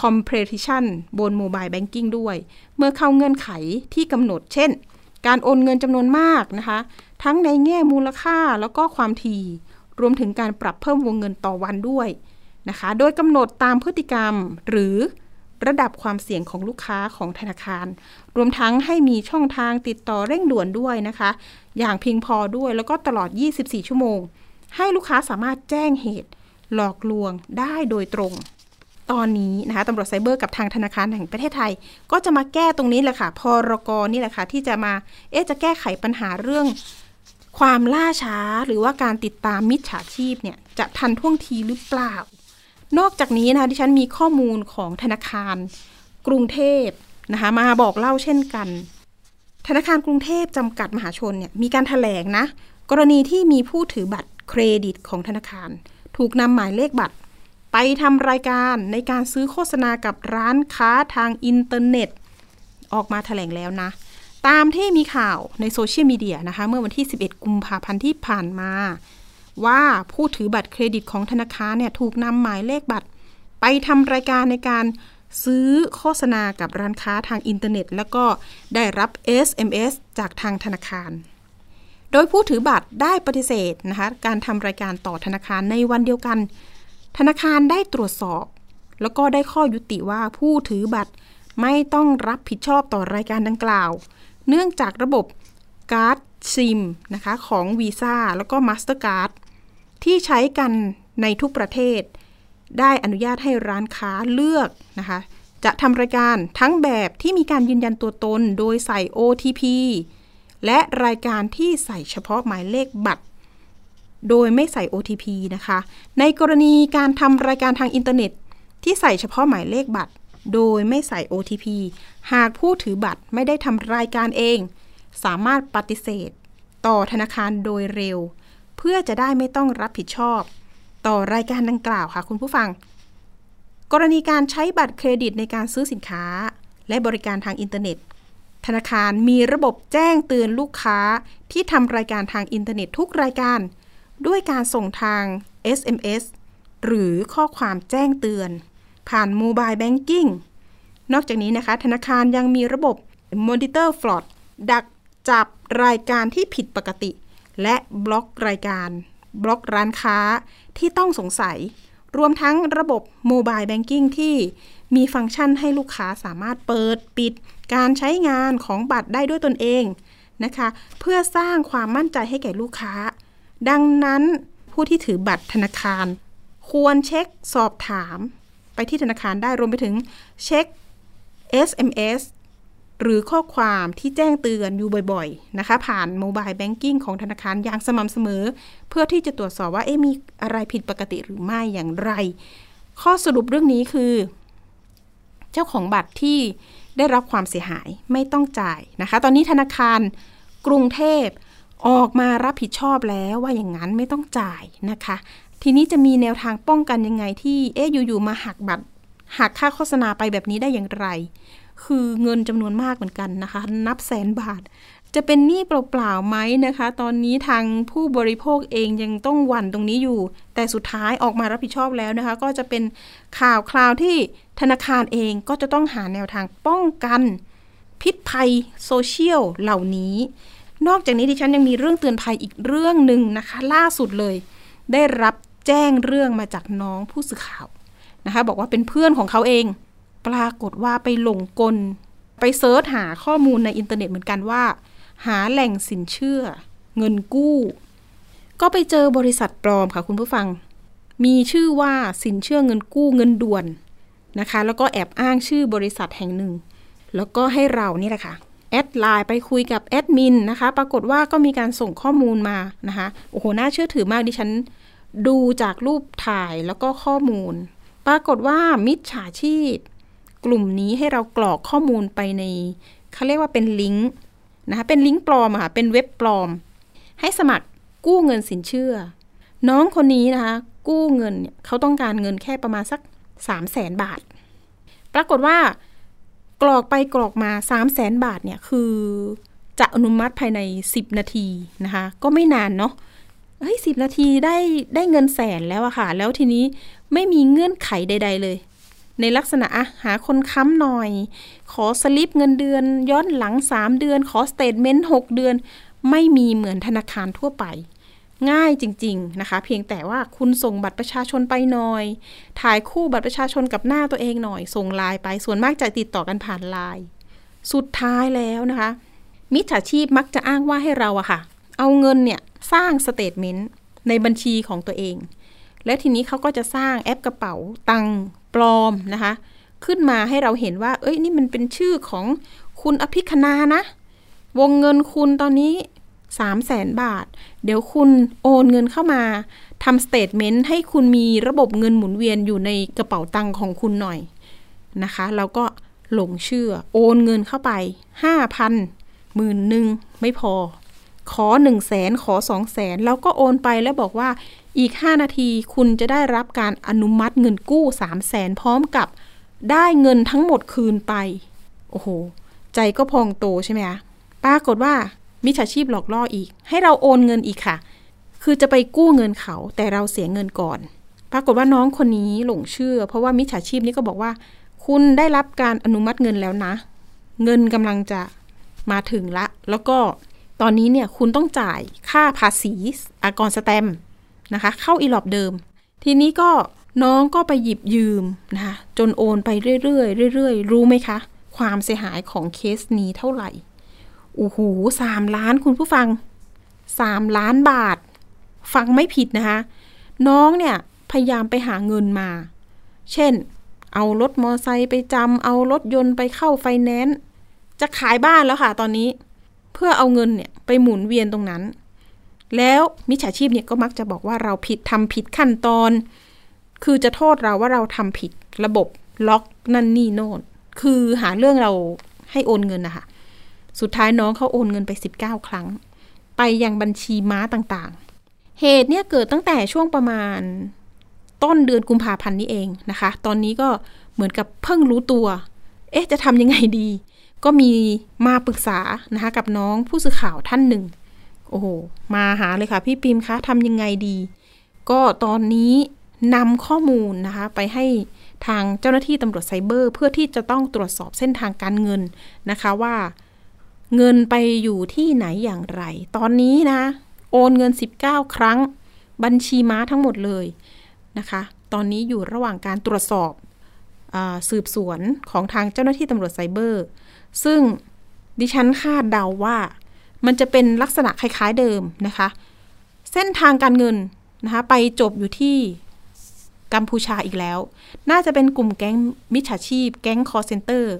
Comprehension บน Mobile Banking ด้วย เมื่อเข้าเงื่อนไขที่กำหนด เช่น การโอนเงินจำนวนมากนะคะ ทั้งในแง่มูลค่าแล้วก็ความถี่ รวมถึงการปรับเพิ่มวงเงินต่อวันด้วยนะคะ โดยกำหนดตามพฤติกรรมหรือระดับความเสี่ยงของลูกค้าของธนาคาร รวมทั้งให้มีช่องทางติดต่อเร่งด่วนด้วยนะคะ อย่างเพียงพอด้วยแล้วก็ตลอด 24 ชั่วโมง ให้ลูกค้าสามารถแจ้งเหตุ หลอกลวงได้โดยตรง ตอนนี้นะคะตำรวจไซเบอร์กับทางธนาคารแห่งประเทศไทย ก็จะมาแก้ตรงนี้แหละค่ะ พรกนี่แหละค่ะ ที่จะมาเอ๊ะจะแก้ไขปัญหาเรื่อง ความล่าช้าหรือว่าการติดตามมิจฉาชีพเนี่ยจะทันท่วงทีหรือเปล่า นอกจากนี้นะคะดิฉันมีข้อมูลของธนาคาร กรุงเทพนะคะมาบอกเล่าเช่นกัน ธนาคารกรุงเทพจำกัดมหาชนเนี่ยมีการแถลงนะ กรณีที่มีผู้ถือบัตรเครดิตของธนาคาร ถูกนำหมายเลขบัตร ไปทำรายการในการซื้อโฆษณากับร้านค้าทางอินเทอร์เน็ต ออกมาถแถลงแล้วนะ ตามที่มีข่าวในโซเชียลมีเดียนะคะ เมื่อวันที่ 11 กุมภาพันธ์ที่ผ่านมา ว่าผู้ถือบัตรเครดิตของธนาคารเนี่ยถูกนำหมายเลขบัตร ไปทำรายการในการซื้อโฆษณากับร้านค้าทางอินเทอร์เน็ต แล้วก็ได้รับ SMS จากทางธนาคาร โดยผู้ถือบัตรได้ปฏิเสธนะคะการทำรายการต่อธนาคารในวันเดียวกัน ธนาคารได้ตรวจสอบ แล้วก็ได้ข้อยุติว่าผู้ถือบัตรไม่ต้องรับผิดชอบต่อรายการดังกล่าว เนื่องจากระบบการ์ดซิมนะคะของวีซ่าแล้วก็ Mastercard ที่ใช้กันในทุกประเทศ ได้อนุญาตให้ร้านค้าเลือกนะคะจะทำรายการทั้งแบบที่มีการยืนยันตัวตนโดยใส่ OTP และรายการที่ใส่เฉพาะหมายเลขบัตร โดยไม่ใส่ OTP นะคะ ในกรณีการทำรายการทางอินเทอร์เน็ต ที่ใส่เฉพาะหมายเลขบัตร โดยไม่ใส่ OTP หากผู้ถือบัตรไม่ได้ทำรายการเอง สามารถปฏิเสธ ต่อธนาคารโดยเร็ว เพื่อจะได้ไม่ต้องรับผิดชอบ ต่อรายการดังกล่าวค่ะคุณผู้ฟัง กรณีการใช้บัตรเครดิตในการซื้อสินค้า และบริการทางอินเทอร์เน็ตธนาคารมีระบบแจ้งเตือนลูกค้าที่ทำรายการทางอินเทอร์เน็ตทุกรายการ ด้วยการส่งทาง SMS หรือข้อความแจ้งเตือน ผ่าน mobile banking นอกจากนี้นะคะ ธนาคารยังมีระบบ Monitor Fraud ดักจับรายการที่ผิดปกติ และบล็อกรายการ บล็อกร้านค้าที่ต้องสงสัย รวมทั้งระบบ mobile banking ที่มีฟังก์ชันให้ลูกค้าสามารถเปิดปิด การใช้งานของบัตรได้ด้วยตนเองนะคะ เพื่อสร้างความมั่นใจให้แก่ลูกค้า ดังนั้นผู้ที่ถือบัตรธนาคาร ควรเช็คสอบถาม ไปที่ธนาคารได้รวมไปถึงเช็ค SMS หรือข้อความที่แจ้งเตือนอยู่บ่อยๆ นะคะ ผ่านโมบายแบงกิ้งของธนาคารอย่างสม่ำเสมอ เพื่อที่จะตรวจสอบว่าเอ๊มีอะไรผิดปกติหรือไม่อย่างไร ข้อสรุปเรื่องนี้คือ เจ้าของบัตรที่ได้รับความเสียหายไม่ต้องจ่ายนะคะ ตอนนี้ธนาคารกรุงเทพ ออกมารับผิดชอบแล้วว่าอย่างนั้นไม่ต้องจ่ายนะคะ ทีนี้จะมีแนวทางป้องกันยังไงที่เอ๊ะอยู่ๆมาหักบัตรหักค่าโฆษณาไปแบบนี้ได้อย่างไร คือเงินจำนวนมากเหมือนกันนะคะ นับแสนบาท จะเป็นหนี้เปล่าๆไหมนะคะ ตอนนี้ทางผู้บริโภคเองยังต้องหวั่นตรงนี้อยู่ แต่สุดท้ายออกมารับผิดชอบแล้วนะคะ ก็จะเป็นข่าวคราวที่ธนาคารเองก็จะต้องหาแนวทางป้องกัน พิษภัยโซเชียลเหล่านี้ นอกจากนี้ดิฉันยังมีเรื่องเตือนภัยอีกเรื่องหนึ่งนะคะ ล่าสุดเลย ได้รับแจ้งเรื่องมาจากน้องผู้สื่อข่าวนะคะ บอกว่าเป็นเพื่อนของเขาเอง ปรากฏว่าไปหลงกล ไป search หาข้อมูลในอินเทอร์เน็ตเหมือนกันว่า หาแหล่งสินเชื่อ เงินกู้ ก็ไปเจอบริษัทปลอมค่ะคุณผู้ฟัง มีชื่อว่าสินเชื่อเงินกู้เงินด่วนนะคะ แล้วก็แอบอ้างชื่อบริษัทแห่งหนึ่ง แล้วก็ให้เรานี่แหละค่ะ แอดไลน์ไปคุยกับแอดมินนะคะ ปรากฏว่าก็มีการส่งข้อมูลมานะคะ โอ้โห น่าเชื่อถือมากดิฉันดูจากรูปถ่ายแล้วก็ข้อมูล ปรากฏว่ามิจฉาชีพ กลุ่มนี้ให้เรากรอกข้อมูลไปในเขาเรียกว่าเป็นลิงก์นะคะ เป็นลิงก์ปลอมค่ะ เป็นเว็บปลอม ให้สมัครกู้เงินสินเชื่อ น้องคนนี้นะคะ กู้เงินเนี่ยเขาต้องการเงินแค่ประมาณสัก3 0 0แสนบาท ปรากฏว่า กรอกไปกรอกมา3 0 0แสนบาทเนี่ยคือจะอนุมัติภายใน 10 นาทีนะคะ ก็ไม่นานเนาะเฮ้ยสินาทีได้ได้เงินแสนแล้วอะค่ะ แล้วทีนี้ไม่มีเงื่อนไขใด ๆ เลย ในลักษณะอะหาคนค้ำหน่อย ขอสลิปเงินเดือน ย้อนหลัง 3 เดือน ขอ statement 6เดือน ไม่มีเหมือนธนาคารทั่วไป ง่ายจริง ๆ นะคะ เพียงแต่ว่าคุณส่งบัตรประชาชนไปหน่อย ถ่ายคู่บัตรประชาชนกับหน้าตัวเองหน่อย ส่งไลน์ไป ส่วนมากจะติดต่อกันผ่านไลน์ สุดท้ายแล้วนะคะ มิจฉาชีพมักจะอ้างว่าให้เราอะค่ะ เอาเงินเนี่ยสร้าง statement ในบัญชีของตัวเอง และทีนี้เขาก็จะสร้างแอปกระเป๋าตังปลอมนะคะ ขึ้นมาให้เราเห็นว่า เอ้ยนี่มันเป็นชื่อของคุณอภิคณานะ วงเงินคุณตอนนี้ 3 0 0แสนบาท เดี๋ยวคุณโอนเงินเข้ามาทำสเตทเมนต์ให้คุณมีระบบเงินหมุนเวียนอยู่ในกระเป๋าตังค์ของคุณหน่อยนะคะ แล้วก็หลงเชื่อ โอนเงินเข้าไป 5,000หมื่นหนึ่งไม่พอ ขอ1 0 0 0 0แสนขอ2 0 0แสนแล้วก็โอนไปแล้วบอกว่าอีก 5 นาทีคุณจะได้รับการอนุมัติเงินกู้ 3 0 0แสนพร้อมกับได้เงินทั้งหมดคืนไป โอ้โห ใจก็พองโตใช่ไหมคะปรากฏว่า มิจฉาชีพหลอกล่ออีก ให้เราโอนเงินอีกค่ะ คือจะไปกู้เงินเขาแต่เราเสียเงินก่อน ปรากฏว่าน้องคนนี้หลงเชื่อ เพราะว่ามิจฉาชีพนี้ก็บอกว่า คุณได้รับการอนุมัติเงินแล้วนะ เงินกำลังจะมาถึงละ แล้วก็ตอนนี้เนี่ยคุณต้องจ่ายค่าภาษีอากรสแตมนะคะ เข้าอีหลอบเดิม ทีนี้ก็น้องก็ไปหยิบยืมนะคะจนโอนไปเรื่อยๆเรื่อยๆ รู้ไหมคะ ความเสียหายของเคสนี้เท่าไหร่ โอ้โหสามล้านคุณผู้ฟังสามล้านบาท ฟังไม่ผิดนะคะ น้องเนี่ยพยายามไปหาเงินมา เช่น เอารถมอไซค์ไปจำเอารถยนต์ไปเข้าไฟแนนซ์จะขายบ้านแล้วค่ะตอนนี้ เพื่อเอาเงินเนี่ยไปหมุนเวียนตรงนั้น แล้วมิจฉาชีพเนี่ยก็มักจะบอกว่าเราผิดทำผิดขั้นตอน คือจะโทษเราว่าเราทำผิดระบบล็อกนั่นนี่โน่นคือหาเรื่องเราให้โอนเงินนะคะ สุดท้ายน้องเขาโอนเงินไป 19 ครั้ง ไปยังบัญชีม้าต่างๆ เหตุเนี่ยเกิดตั้งแต่ช่วงประมาณต้นเดือนกุมภาพันธ์นี้เองนะคะ ตอนนี้ก็เหมือนกับเพิ่งรู้ตัว เอ๊ะ จะทำยังไงดี ก็มีมาปรึกษานะคะกับน้องผู้สื่อข่าวท่านหนึ่ง โอ้โห มาหาเลยค่ะ พี่ปิมคะทำยังไงดี ก็ตอนนี้นำข้อมูลนะคะ ไปให้ทางเจ้าหน้าที่ตำรวจไซเบอร์ เพื่อที่จะต้องตรวจสอบเส้นทางการเงินนะคะว่า เงินไปอยู่ที่ไหนอย่างไร ตอนนี้นะ โอนเงิน 19 ครั้ง บัญชีม้าทั้งหมดเลยนะคะ ตอนนี้อยู่ระหว่างการตรวจสอบอสืบสวนของทางเจ้าหน้าที่ตำรวจไซเบอร์ ซึ่งดิฉันคาดเดาว่า มันจะเป็นลักษณะคล้ายๆเดิมนะคะ เส้นทางการเงินนะคะไปจบอยู่ที่กัมพูชาอีกแล้ว น่าจะเป็นกลุ่มแก๊งมิจฉาชีพ แก๊งคอร์เซนเตอร์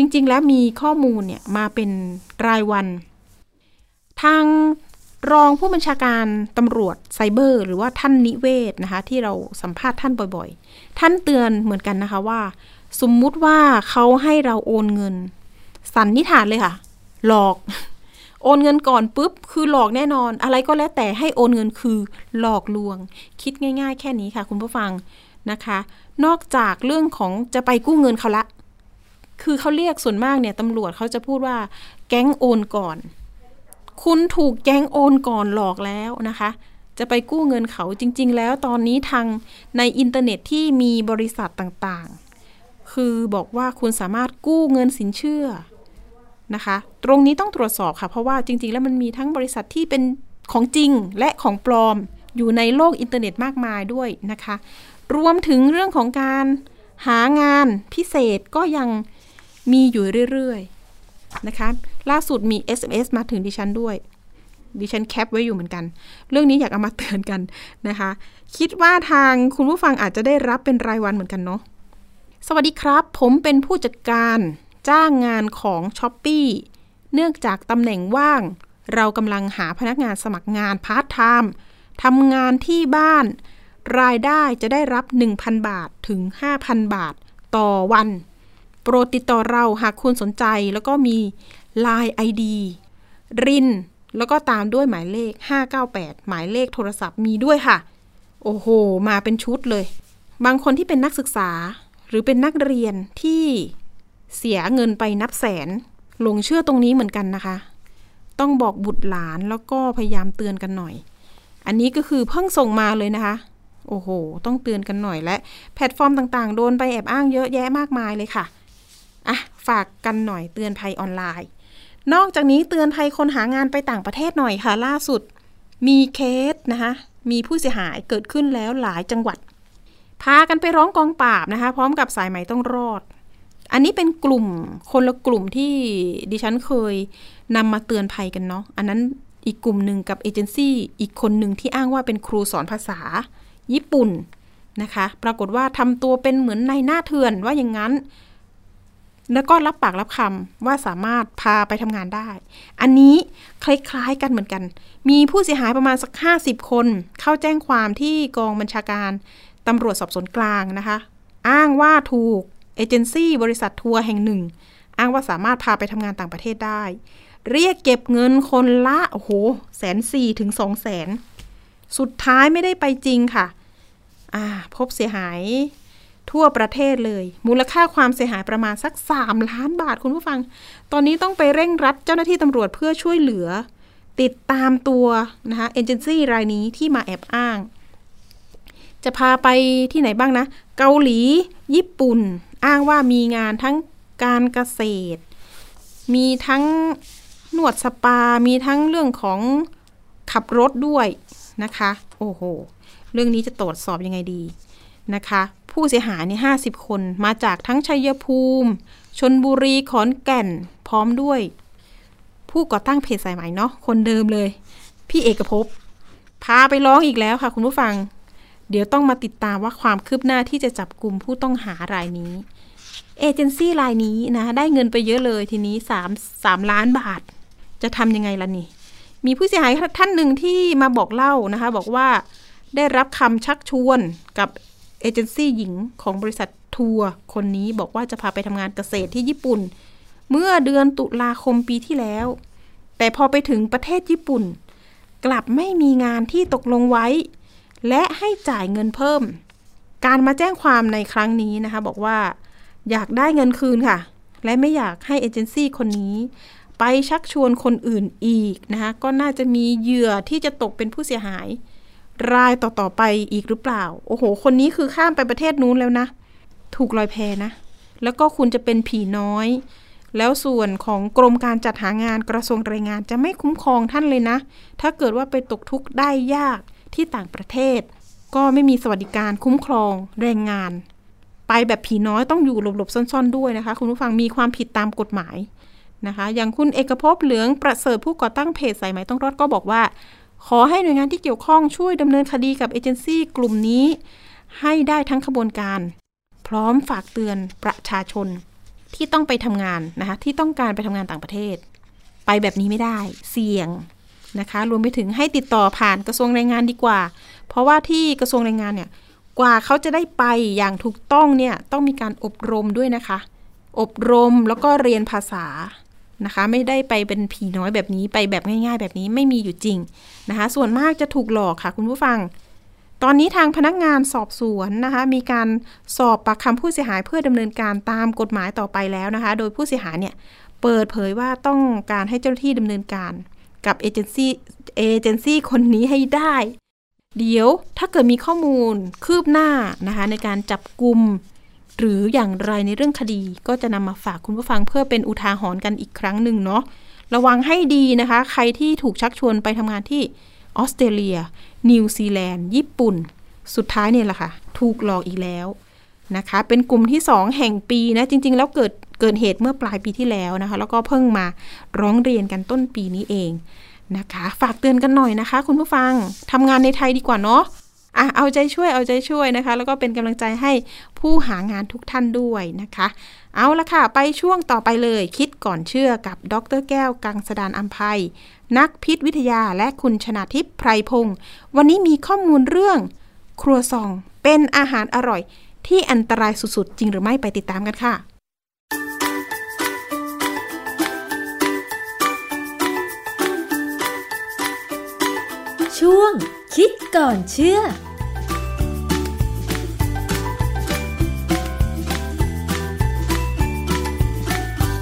จริง ๆ แล้วมีข้อมูลเนี่ยมาเป็นรายวัน ทางรองผู้บัญชาการตำรวจไซเบอร์ หรือว่าท่านนิเวศนะคะ ที่เราสัมภาษณ์ท่านบ่อยๆ ท่านเตือนเหมือนกันนะคะว่า สมมุติว่าเขาให้เราโอนเงิน สันนิษฐานเลยค่ะ หลอก โอนเงินก่อนปุ๊บ คือหลอกแน่นอน อะไรก็แล้วแต่ให้โอนเงินคือหลอกลวง คิดง่าย ๆ แค่นี้ค่ะ คุณผู้ฟังนะคะ นอกจากเรื่องของจะไปกู้เงินเขาละ คือเขาเรียกส่วนมากเนี่ยตำรวจเขาจะพูดว่าแก๊งโอนก่อน คุณถูกแก๊งโอนก่อนหลอกแล้วนะคะ จะไปกู้เงินเขาจริง ๆ แล้วตอนนี้ทางในอินเทอร์เน็ตที่มีบริษัทต่างๆ คือบอกว่าคุณสามารถกู้เงินสินเชื่อนะคะ ตรงนี้ต้องตรวจสอบค่ะ เพราะว่าจริง ๆ แล้วมันมีทั้งบริษัทที่เป็นของจริงและของปลอมอยู่ในโลกอินเทอร์เน็ตมากมายด้วยนะคะ รวมถึงเรื่องของการหางานพิเศษก็ยัง มีอยู่เรื่อยๆนะคะล่าสุดมี SMS มาถึงดิฉันด้วย ดิฉันแคปไว้อยู่เหมือนกัน เรื่องนี้อยากเอามาเตือนกันนะคะ คิดว่าทางคุณผู้ฟังอาจจะได้รับเป็นรายวันเหมือนกันเนาะสวัสดีครับ ผมเป็นผู้จัดการจ้างงานของ S H O P E E เนื่องจากตำแหน่งว่าง เรากำลังหาพนักงานสมัครงานพาร์ทไทม์ทำงานที่บ้าน รายได้จะได้รับ 1,000 บาทถึง 5,000 บาท ต่อวัน โปรดติดต่อเราหากคุณสนใจแล้วก็มี Line ID ริน แล้วก็ตามด้วยหมายเลข 598 หมายเลขโทรศัพท์มีด้วยค่ะ โอ้โห มาเป็นชุดเลย บางคนที่เป็นนักศึกษา หรือเป็นนักเรียนที่เสียเงินไปนับแสนหลงเชื่อตรงนี้เหมือนกันนะคะ ต้องบอกบุตรหลานแล้วก็พยายามเตือนกันหน่อย อันนี้ก็คือเพิ่งส่งมาเลยนะคะ โอ้โห ต้องเตือนกันหน่อยและแพลตฟอร์มต่างๆ โดนไปแอบอ้างเยอะแยะมากมายเลยค่ะ อะฝากกันหน่อยเตือนภัยออนไลน์ นอกจากนี้เตือนภัยคนหางานไปต่างประเทศหน่อยค่ะ ล่าสุดมีเคสนะคะมีผู้เสียหายเกิดขึ้นแล้วหลายจังหวัด พากันไปร้องกองปราบนะคะ พร้อมกับสายไหมต้องรอด อันนี้เป็นกลุ่มคนละกลุ่มที่ดิฉันเคยนำมาเตือนภัยกันเนาะอันนั้นอีกกลุ่มหนึ่งกับเอเจนซี่อีกคนหนึ่งที่อ้างว่าเป็นครูสอนภาษา ญี่ปุ่นนะคะ ปรากฏว่าทำตัวเป็นเหมือนในหน้าเถื่อนว่าอย่างนั้น แล้วก็รับปากรับคำว่าสามารถพาไปทำงานได้ อันนี้คล้ายๆกันเหมือนกัน มีผู้เสียหายประมาณสัก 50 คน เข้าแจ้งความที่กองบัญชาการตำรวจสอบสวนกลางนะคะ อ้างว่าถูกเอเจนซี่บริษัททัวร์แห่งหนึ่ง อ้างว่าสามารถพาไปทำงานต่างประเทศได้ เรียกเก็บเงินคนละโอ้โหแสนสี่ถึงสองแสนสุดท้ายไม่ได้ไปจริงค่ะอ่าพบเสียหาย ทั่วประเทศเลย มูลค่าความเสียหายประมาณสัก 3 ล้านบาทคุณผู้ฟัง ตอนนี้ต้องไปเร่งรัดเจ้าหน้าที่ตำรวจเพื่อช่วยเหลือ ติดตามตัวนะคะเอเจนซี่รายนี้ที่มาแอบอ้าง จะพาไปที่ไหนบ้างนะ เกาหลี ญี่ปุ่น อ้างว่ามีงานทั้งการเกษตร มีทั้งนวดสปา มีทั้งเรื่องของขับรถด้วยนะคะ โอ้โห เรื่องนี้จะตรวจสอบยังไงดีนะคะ ผู้เสียหายนี่ห้าสิบคน มาจากทั้งชัยภูมิชนบุรีขอนแก่นพร้อมด้วย ผู้ก่อตั้งเพจสายไหม่เนาะคนเดิมเลย พี่เอกภพพาไปร้องอีกแล้วค่ะคุณผู้ฟัง เดี๋ยวต้องมาติดตามว่าความคืบหน้าที่จะจับกลุ่มผู้ต้องหารายนี้ เอเจนซี่รายนี้นะ ได้เงินไปเยอะเลยทีนี้สามสามล้านบาท จะทำยังไงล่ะนี่ มีผู้เสียหายท่านหนึ่งที่มาบอกเล่านะคะ บอกว่าได้รับคำชักชวนกับ เอเจนซี่หญิงของบริษัททัวร์คนนี้บอกว่าจะพาไปทำงานเกษตรที่ญี่ปุ่น เมื่อเดือนตุลาคมปีที่แล้ว แต่พอไปถึงประเทศญี่ปุ่น กลับไม่มีงานที่ตกลงไว้ และให้จ่ายเงินเพิ่ม การมาแจ้งความในครั้งนี้นะคะ บอกว่าอยากได้เงินคืนค่ะ และไม่อยากให้เอเจนซี่คนนี้ ไปชักชวนคนอื่นอีกนะคะก็น่าจะมีเหยื่อที่จะตกเป็นผู้เสียหาย รายต่อๆไปอีกหรือเปล่า โอ้โห คนนี้คือข้ามไปประเทศนู้นแล้วนะ ถูกลอยแพนะ แล้วก็คุณจะเป็นผีน้อย แล้วส่วนของกรมการจัดหางานกระทรวงแรงงานจะไม่คุ้มครองท่านเลยนะ ถ้าเกิดว่าไปตกทุกข์ได้ยากที่ต่างประเทศ ก็ไม่มีสวัสดิการคุ้มครองแรงงาน ไปแบบผีน้อยต้องอยู่หลบๆซ่อนๆ ด้วยนะคะ คุณผู้ฟังมีความผิดตามกฎหมายนะคะ อย่างคุณเอกภพเหลืองประเสริฐผู้ก่อตั้งเพจสายไหมต้องรอดก็บอกว่า ขอให้หน่วยงานที่เกี่ยวข้องช่วยดำเนินคดีกับเอเจนซี่กลุ่มนี้ ให้ได้ทั้งขบวนการ พร้อมฝากเตือนประชาชน ที่ต้องไปทำงานนะคะ ที่ต้องการไปทำงานต่างประเทศ ไปแบบนี้ไม่ได้เสี่ยงนะคะ รวมไปถึงให้ติดต่อผ่านกระทรวงแรงงานดีกว่า เพราะว่าที่กระทรวงแรงงานเนี่ย กว่าเขาจะได้ไปอย่างถูกต้องเนี่ยต้องมีการอบรมด้วยนะคะ อบรมแล้วก็เรียนภาษา นะคะ ไม่ได้ไปเป็นผีน้อยแบบนี้ไปแบบง่าย ๆ แบบนี้ไม่มีอยู่จริงนะคะ ส่วนมากจะถูกหลอกค่ะ คุณผู้ฟัง ตอนนี้ทางพนักงานสอบสวนนะคะ มีการสอบปากคำผู้เสียหายเพื่อดำเนินการตามกฎหมายต่อไปแล้วนะคะ โดยผู้เสียหายเนี่ยเปิดเผยว่าต้องการให้เจ้าหน้าที่ดำเนินการกับเอเจนซี่เอเจนซี่คนนี้ให้ได้ เดี๋ยวถ้าเกิดมีข้อมูลคืบหน้านะคะ ในการจับกลุ่ม หรืออย่างไรในเรื่องคดีก็จะนำมาฝากคุณผู้ฟังเพื่อเป็นอุทาหรณ์กันอีกครั้งหนึ่งเนาะระวังให้ดีนะคะ ใครที่ถูกชักชวนไปทำงานที่ออสเตรเลีย นิวซีแลนด์ ญี่ปุ่น สุดท้ายเนี่ยแหละค่ะ ถูกหลอกอีกแล้วนะคะ เป็นกลุ่มที่ 2 แห่งปีนะ จริง ๆ แล้วเกิดเกิดเหตุเมื่อปลายปีที่แล้วนะคะ แล้วก็เพิ่งมาร้องเรียนกันต้นปีนี้เองนะคะ ฝากเตือนกันหน่อยนะคะ คุณผู้ฟังทำงานในไทยดีกว่าเนาะ อะเอาใจช่วยเอาใจช่วยนะคะ แล้วก็เป็นกำลังใจให้ผู้หางานทุกท่านด้วยนะคะ เอาละค่ะ ไปช่วงต่อไปเลยคิดก่อนเชื่อกับดรแก้วกังสดานอัมภัย นักพิษวิทยาและคุณชนาทิพย์ไพรพงศ์วันนี้มีข้อมูลเรื่อง ครัวซองเป็นอาหารอร่อย ที่อันตรายสุดๆ จริงหรือไม่ไปติดตามกันค่ะช่วง คิดก่อนเชื่อ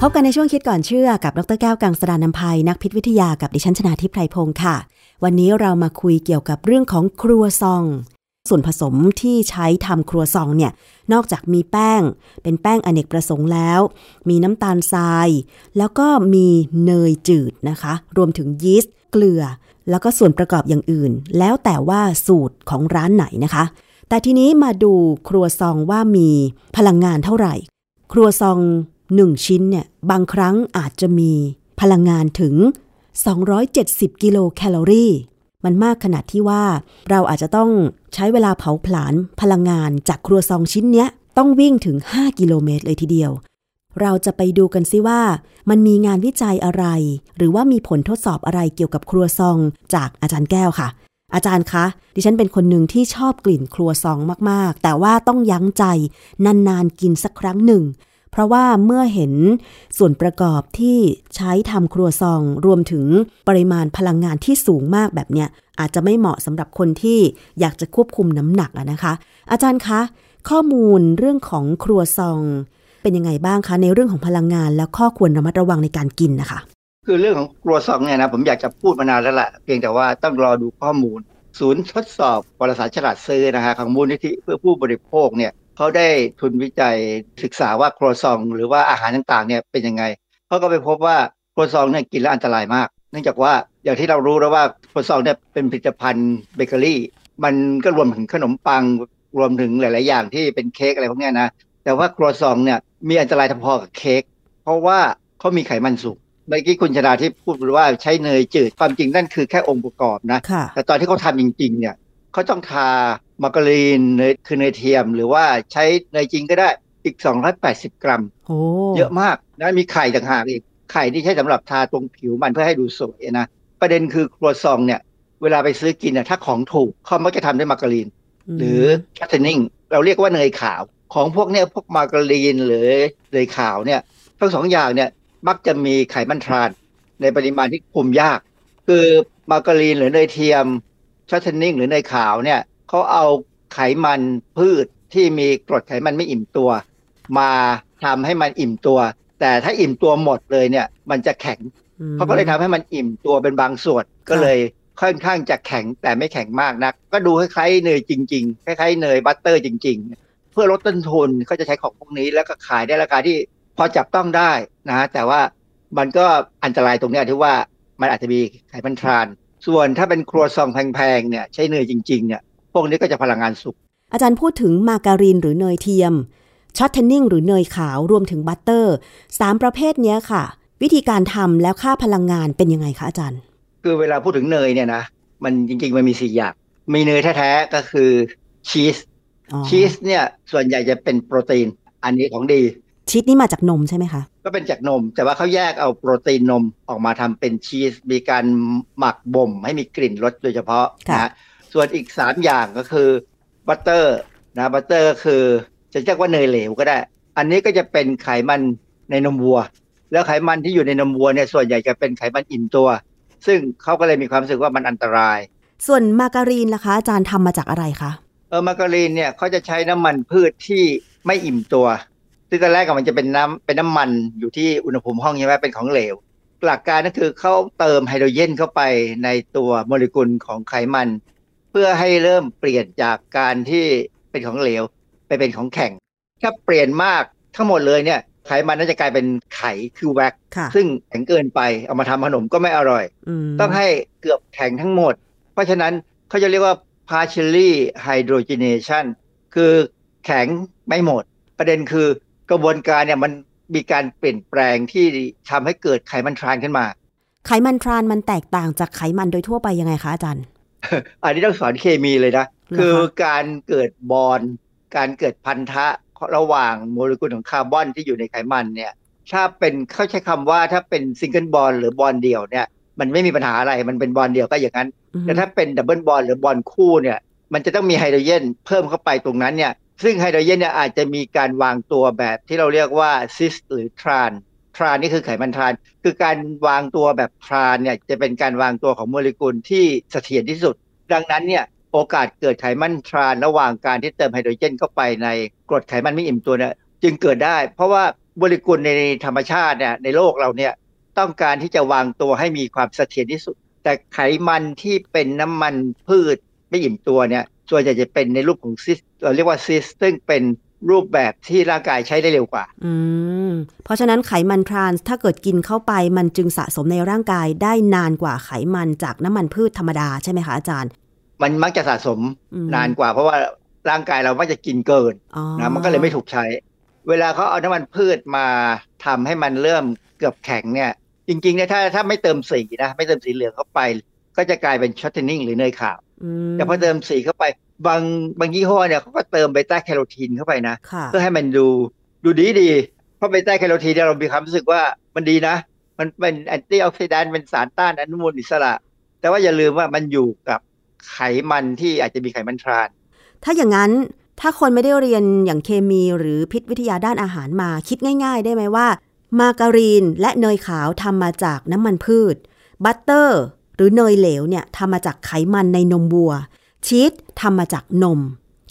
พบกันในช่วงคิดก่อนเชื่อกับดรแก้วกังสดานนภัยนักพิษวิทยากับดิฉันชนาทิพไพรพงศ์ค่ะ วันนี้เรามาคุยเกี่ยวกับเรื่องของครัวซอง ส่วนผสมที่ใช้ทำครัวซองเนี่ย นอกจากมีแป้ง เป็นแป้งอเนกประสงค์แล้ว มีน้ำตาลทราย แล้วก็มีเนยจืดนะคะ รวมถึงยีสต์ เกลือ แล้วก็ส่วนประกอบอย่างอื่น แล้วแต่ว่าสูตรของร้านไหนนะคะ แต่ทีนี้มาดูครัวซองว่ามีพลังงานเท่าไหร่ ครัวซองหนึ่งชิ้นเนี่ยบางครั้งอาจจะมีพลังงานถึง 270 กิโลแคลอรี่ มันมากขนาดที่ว่า เราอาจจะต้องใช้เวลาเผาผลาญพลังงานจากครัวซองชิ้นเนี้ยต้องวิ่งถึง 5 กิโลเมตรเลยทีเดียว เราจะไปดูกันซิว่า มันมีงานวิจัยอะไร หรือว่ามีผลทดสอบอะไรเกี่ยวกับครัวซองจากอาจารย์แก้วค่ะ อาจารย์คะ ดิฉันเป็นคนหนึ่งที่ชอบกลิ่นครัวซองมากๆ แต่ว่าต้องยั้งใจนานๆกินสักครั้งหนึ่ง เพราะว่าเมื่อเห็นส่วนประกอบที่ใช้ทำครัวซองรวมถึงปริมาณพลังงานที่สูงมากแบบเนี้ยอาจจะไม่เหมาะสำหรับคนที่อยากจะควบคุมน้ำหนักนะคะ อาจารย์คะ ข้อมูลเรื่องของครัวซอง เป็นยังไงบ้างคะ ในเรื่องของพลังงานและข้อควรระมัดระวังในการกินนะคะ คือเรื่องของครัวซองเนี่ยนะผมอยากจะพูดมานานแล้วล่ะเพียงแต่ว่าต้องรอดูข้อมูล ศูนย์ทดสอบวารสารฉลาดซื้อนะฮะของมูลนิธิเพื่อผู้บริโภคเนี่ยเขาได้ทุนวิจัยศึกษาว่าครัวซองหรือว่าอาหารต่างๆเนี่ยเป็นยังไงเขาก็ไปพบว่าครัวซองเนี่ยกินแล้วอันตรายมาก เนื่องจากว่าอย่างที่เรารู้แล้วว่าครัวซองเนี่ยเป็นผลิตภัณฑ์เบเกอรี่ มันก็รวมถึงขนมปังรวมถึงหลาย ๆ อย่างที่เป็นเค้กอะไรพวกนี้นะ แต่ว่าครัวซองเนี่ยมีอันตรายพอกับเค้กเพราะว่าเขามีไขมันสูงเมื่อกี้คุณชนาที่พูดว่าใช้เนยจืดความจริงนั่นคือแค่องค์ประกอบนะค่ะแต่ตอนที่เขาทำจริงๆเนี่ยเขาต้องทามาการีนเนยคือเนยเทียม หรือว่าใช้เนยจริงก็ได้อีก 280 กรัมโอ้เยอะมากนะมีไข่ต่างหากอีกไข่ที่ใช้สำหรับทาตรงผิวมันเพื่อให้ดูสวยนะประเด็นคือครัวซองเนี่ยเวลาไปซื้อกินเนี่ยถ้าของถูกเขามักจะทำด้วยมาการีน หรือแคทเทนิ่งเราเรียกว่าเนยขาว ของพวกเนี้ยพวกมาการีนหรือเนยขาวเนี่ยทั้งสองอย่างเนี่ยมักจะมีไขมันทรานในปริมาณที่คุมยาก คือมาการีนหรือเนยเทียมแคทเทนิ่งหรือเนยขาวเนี่ยเขาเอาไขมันพืชที่มีกรดไขมันไม่อิ่มตัว มาทำให้มันอิ่มตัว แต่ถ้าอิ่มตัวหมดเลยเนี่ย มันจะแข็งอืมเขาก็เลยทำให้มันอิ่มตัวเป็นบางส่วนก็เลยค่อนข้างจะแข็งแต่ไม่แข็งมากนัก ก็ดูคล้ายๆเนยจริง ๆ คล้ายๆเนยบัตเตอร์จริงๆเพื่อลดต้นทุนเขาจะใช้ของพวกนี้แล้วก็ขายได้ราคาที่พอจับต้องได้นะฮะแต่ว่ามันก็อันตรายตรงเนี้ยที่ว่ามันอาจจะมีไขมันทราน ส่วนถ้าเป็นครัวซองแพงๆเนี่ยใช้เนยจริงๆเนี่ยพวกนี้ก็จะพลังงานสูงอาจารย์พูดถึงมาการีนหรือเนยเทียม shortening หรือเนยขาวรวมถึง butter สามประเภทเนี้ยค่ะ วิธีการทำแล้วค่าพลังงานเป็นยังไงคะอาจารย์ คือเวลาพูดถึงเนยเนี่ยนะมันจริงๆมันมีสี่อย่างมีเนยแท้ๆก็คือชีสอ๋อ ชีสเนี่ยส่วนใหญ่จะเป็นโปรตีน อันนี้ของดี ชีสนี่มาจากนมใช่ไหมคะ ก็เป็นจากนม แต่ว่าเขาแยกเอาโปรตีนนมออกมาทำเป็นชีส มีการหมักบ่มให้มีกลิ่นรสโดยเฉพาะค่ะนะฮะส่วนอีกสามอย่างก็คือ butter นะ butter ก็คือจะเรียกว่าเนยเหลวก็ได้ อันนี้ก็จะเป็นไขมันในนมวัว แล้วไขมันที่อยู่ในนมวัวเนี่ยส่วนใหญ่จะเป็นไขมันอิ่มตัว ซึ่งเขาก็เลยมีความรู้สึกว่ามันอันตราย ส่วนมาการีนล่ะคะอาจารย์ทำมาจากอะไรคะ เออมาการีนเนี่ยเขาจะใช้น้ำมันพืชที่ไม่อิ่มตัวซึ่งตอนแรกอะมันจะเป็นน้ำเป็นน้ำมันอยู่ที่อุณหภูมิห้องใช่ไหมเป็นของเหลว หลักการก็คือเขาเติมไฮโดรเจนเข้าไปในตัวโมเลกุลของไขมัน เพื่อให้เริ่มเปลี่ยนจากการที่เป็นของเหลวไปเป็นของแข็ง ถ้าเปลี่ยนมากทั้งหมดเลยเนี่ยไขมันน่าจะกลายเป็นไขคือแว็กซ์ค่ะซึ่งแข็งเกินไปเอามาทำขนมก็ไม่อร่อยมต้องให้เกือบแข็งทั้งหมด เพราะฉะนั้นเขาจะเรียกว่า partially hydrogenation คือแข็งไม่หมด ประเด็นคือกระบวนการเนี่ยมันมีการเปลี่ยนแปลงที่ทำให้เกิดไขมันทรานส์ขึ้นมา ไขมันทรานส์มันแตกต่างจากไขมันโดยทั่วไปยังไงคะอาจารย์ อันนี้ต้องสอนเคมีเลยนะเหรอคะคือการเกิดบอลการเกิดพันธะระหว่างโมเลกุลของคาร์บอนที่อยู่ในไขมันเนี่ยถ้าเป็นเขาใช้คำว่าถ้าเป็น single bond หรือ bond เดียวเนี่ยมันไม่มีปัญหาอะไรมันเป็นบอลเดียวก็อย่างนั้นอือฮึ แต่ถ้าเป็น double bond หรือ bond คู่เนี่ยมันจะต้องมีไฮโดรเจนเพิ่มเข้าไปตรงนั้นเนี่ยซึ่งไฮโดรเจนเนี่ยอาจจะมีการวางตัวแบบที่เราเรียกว่าซิสหรือทรานทรานนี่คือไขมันทราน คือการวางตัวแบบทรานเนี่ยจะเป็นการวางตัวของโมเลกุลที่เสถียรที่สุด ดังนั้นเนี่ยโอกาสเกิดไขมันทรานระหว่างการที่เติมไฮโดรเจนเข้าไปในกรดไขมันไม่อิ่มตัวเนี่ยจึงเกิดได้ เพราะว่าโมเลกุลในธรรมชาติเนี่ยในโลกเราเนี่ยต้องการที่จะวางตัวให้มีความเสถียรที่สุด แต่ไขมันที่เป็นน้ำมันพืชไม่อิ่มตัวเนี่ยส่วนใหญ่จะเป็นในรูปของซิสเราเรียกว่าซิสซึ่งเป็นรูปแบบที่ร่างกายใช้ได้เร็วกว่า อืม เพราะฉะนั้นไขมันทรานส์ถ้าเกิดกินเข้าไปมันจึงสะสมในร่างกายได้นานกว่าไขมันจากน้ำมันพืชธรรมดาใช่ไหมคะอาจารย์ มันมักจะสะสมอืมนานกว่า เพราะว่าร่างกายเรามักจะกินเกินอ๋อนะมันก็เลยไม่ถูกใช้ เวลาเขาเอาน้ำมันพืชมาทำให้มันเริ่มเกือบแข็งเนี่ย จริงๆเนี่ยถ้าถ้าไม่เติมสีนะไม่เติมสีเหลืองเข้าไป ก็จะกลายเป็น shortening หรือเนยขาวอืมแต่พอเติมสีเข้าไป บางบางยี่ห้อเนี่ยเขาก็เติมเบต้าแคโรทีนเข้าไปนะค่ะเพื่อให้มันดูดูดีดีๆเพราะเบต้าแคโรทีนเนี่ยเรามีความรู้สึกว่ามันดีนะ มันเป็น antioxidant เป็นสารต้านอนุมูลอิสระ แต่ว่าอย่าลืมว่ามันอยู่กับไขมันที่อาจจะมีไขมันทรานส์ ถ้าอย่างนั้นถ้าคนไม่ได้เรียนอย่างเคมีหรือพิษวิทยาด้านอาหารมาคิดง่าย ๆ ได้ไหมว่า มาการีนและเนยขาวทำมาจากน้ำมันพืช บัตเตอร์ หรือเนยเหลวเนี่ยทำมาจากไขมันในนมวัว ชีสทำมาจากนม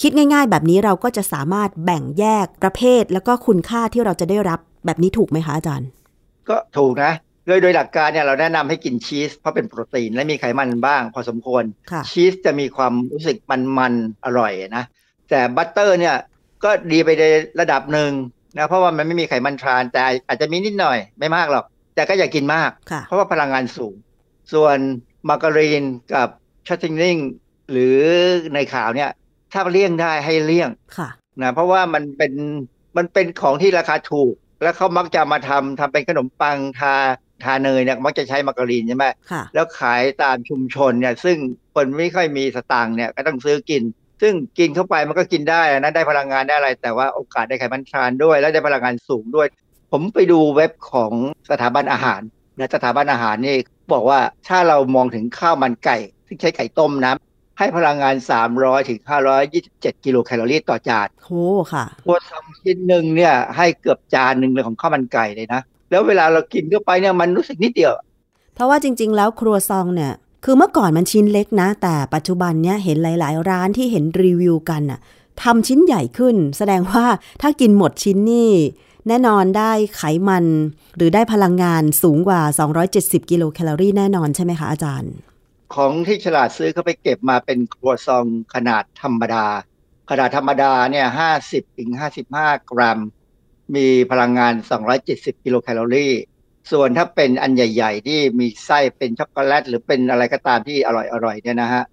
คิดง่ายๆ แบบนี้เราก็จะสามารถแบ่งแยกประเภท แล้วก็คุณค่าที่เราจะได้รับแบบนี้ถูกไหมคะอาจารย์ ก็ถูกนะโดยโดยหลักการเนี่ยเราแนะนำให้กินชีสเพราะเป็นโปรตีนและมีไขมันบ้าง พอสมควรค่ะชีสจะมีความรู้สึกมันๆอร่อยนะ แต่บัตเตอร์เนี่ยก็ดีไปในระดับหนึ่ง นะเพราะว่ามันไม่มีไขมันทราน แต่อาจจะมีนิดหน่อยไม่มากหรอก แต่ก็อย่ากินมากค่ะเพราะว่าพลังงานสูง ส่วนมาการีนกับชัตติงลิงหรือในขาวเนี่ย ถ้าเลี่ยงได้ให้เลี่ยงค่ะนะเพราะว่ามันเป็นมันเป็นของที่ราคาถูก แล้วเขามักจะมาทำทำเป็นขนมปังทาทาเนยเนี่ยมักจะใช้มาการีนใช่ไหมค่ะแล้วขายตามชุมชนเนี่ย ซึ่งคนไม่ค่อยมีสตางค์เนี่ยก็ต้องซื้อกิน ซึ่งกินเข้าไปมันก็กินได้นะได้พลังงานได้อะไร แต่ว่าโอกาสได้ไขมันทรานด้วย แล้วได้พลังงานสูงด้วย ผมไปดูเว็บของสถาบันอาหารนะสถาบันอาหารนี่บอกว่าถ้าเรามองถึงข้าวมันไก่ซึ่งใช้ไก่ต้มนะให้พลังงาน 300 ถึง 527 กิโลแคลอรี่ต่อจานโหค่ะตัวทำชิ้นหนึ่งเนี่ยให้เกือบจานหนึ่งเลยของข้าวมันไก่เลยนะ แล้วเวลาเรากินเข้าไปเนี่ยมันรู้สึกนิดเดียว เพราะว่าจริง ๆ แล้วครัวซองเนี่ย คือเมื่อก่อนมันชิ้นเล็กนะ แต่ปัจจุบันเนี่ยเห็นหลาย ๆ ร้านที่เห็นรีวิวกันน่ะทำชิ้นใหญ่ขึ้น แสดงว่าถ้ากินหมดชิ้นนี่ แน่นอนได้ไขมัน หรือได้พลังงานสูงกว่า 270 กิโลแคลอรี่แน่นอนใช่ไหมคะอาจารย์ ของที่ฉลาดซื้อเขาไปเก็บมาเป็นครัวซองขนาดธรรมดา ขนาดธรรมดาเนี่ยห้าสิบถึงห้าสิบห้ากรัม มีพลังงาน 270 กิโลแคลอรี่ ส่วนถ้าเป็นอันใหญ่ ๆ ที่มีไส้เป็นช็อกโกแลต หรือเป็นอะไรก็ตามที่อร่อยๆเนี่ยนะฮะ